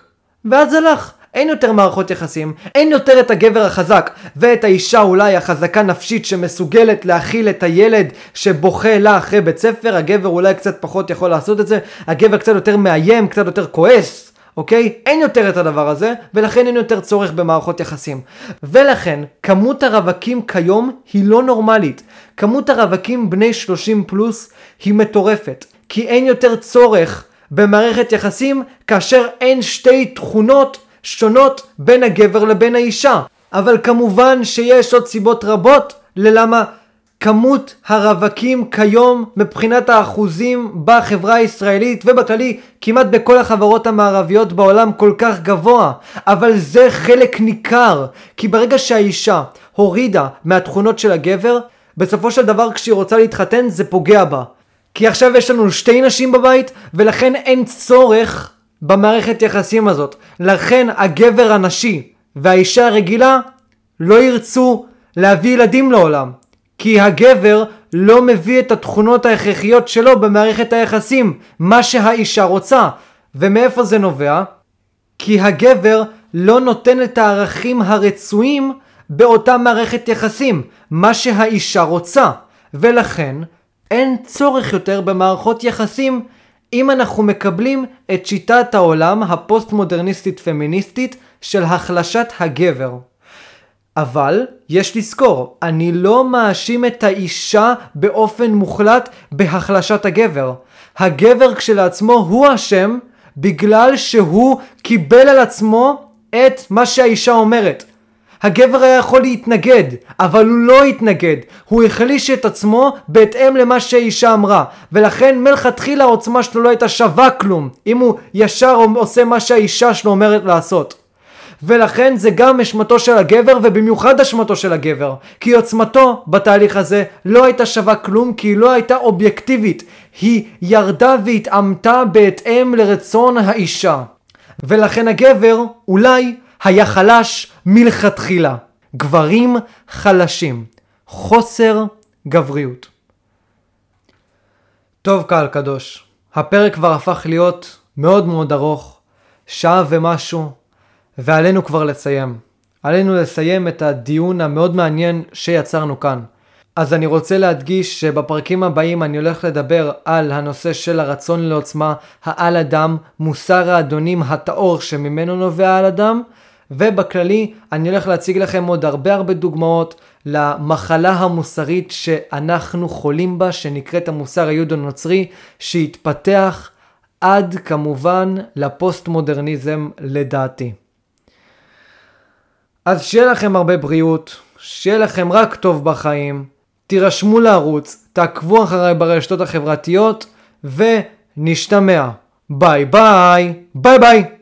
ואז הלך. אין יותר מערכות יחסים, אין יותר את הגבר החזק ואת האישה אולי החזקה נפשית שמסוגלת להכיל את הילד שבוכה לה אחרי בית ספר, הגבר אולי קצת פחות יכול לעשות את זה, הגבר קצת יותר מאיים, קצת יותר כועס. אוקיי? אין יותר את הדבר הזה, ולכן אין יותר צורך במערכות יחסים. ולכן, כמות הרווקים כיום היא לא נורמלית. כמות הרווקים בני 30 פלוס היא מטורפת. כי אין יותר צורך במערכת יחסים כאשר אין שתי תכונות שונות בין הגבר לבין האישה. אבל כמובן שיש עוד סיבות רבות ללמה כמות הרווקים כיום מבחינת האחוזים בחברה הישראלית ובכללי כמעט בכל החברות המערביות בעולם כל כך גבוה אבל זה חלק ניכר כי ברגע שהאישה הורידה מהתכונות של הגבר בסופו של דבר כשהיא רוצה להתחתן זה פוגע בה כי עכשיו יש לנו שתי נשים בבית ולכן אין צורך במערכת יחסים הזאת. לכן הגבר הנשי והאישה הרגילה לא ירצו להביא ילדים לעולם. כי הגבר לא מביא את התכונות ההכרחיות שלו במערכת היחסים, מה שהאישה רוצה. ומאיפה זה נובע? כי הגבר לא נותן את הערכים הרצויים באותה מערכת יחסים, מה שהאישה רוצה. ולכן אין צורך יותר במערכות יחסים אם אנחנו מקבלים את שיטת העולם הפוסט מודרניסטית פמיניסטית של החלשת הגבר. אבל יש לזכור, אני לא מאשים את האישה באופן מוחלט בהחלשת הגבר. הגבר כשלעצמו הוא אשם בגלל שהוא קיבל על עצמו את מה שהאישה אומרת. הגבר היה יכול להתנגד, אבל הוא לא התנגד. הוא החליש את עצמו בהתאם למה שהאישה אמרה. ולכן מלכתחילה העוצמה שלו לא הייתה שווה כלום, אם הוא ישר עושה מה שהאישה שלו אומרת לעשות. ולכן זה גם אשמתו של הגבר ובמיוחד אשמתו של הגבר כי עוצמתו בתהליך הזה לא הייתה שווה כלום כי היא לא הייתה אובייקטיבית היא ירדה והתעמתה בהתאם לרצון האישה ולכן הגבר אולי היה חלש מלכתחילה גברים חלשים חוסר גבריות טוב קהל קדוש הפרק כבר הפך להיות מאוד מאוד ארוך שעה ומשהו ועלינו כבר לסיים. עלינו לסיים את הדיון המאוד מעניין שיצרנו כאן. אז אני רוצה להדגיש שבפרקים הבאים אני הולך לדבר על הנושא של הרצון לעוצמה, העל אדם, מוסר האדונים הטהור שממנו נובע העל אדם, ובכללי אני הולך להציג לכם עוד הרבה הרבה דוגמאות למחלה המוסרית שאנחנו חולים בה, שנקראת המוסר היהודו-נוצרי, שהתפתח עד כמובן לפוסט מודרניזם לדעתי. אז שיהיה לכם הרבה בריאות, שיהיה לכם רק טוב בחיים, תירשמו לערוץ, תעקבו אחריי ברשתות החברתיות, ונשתמע. ביי ביי, ביי ביי.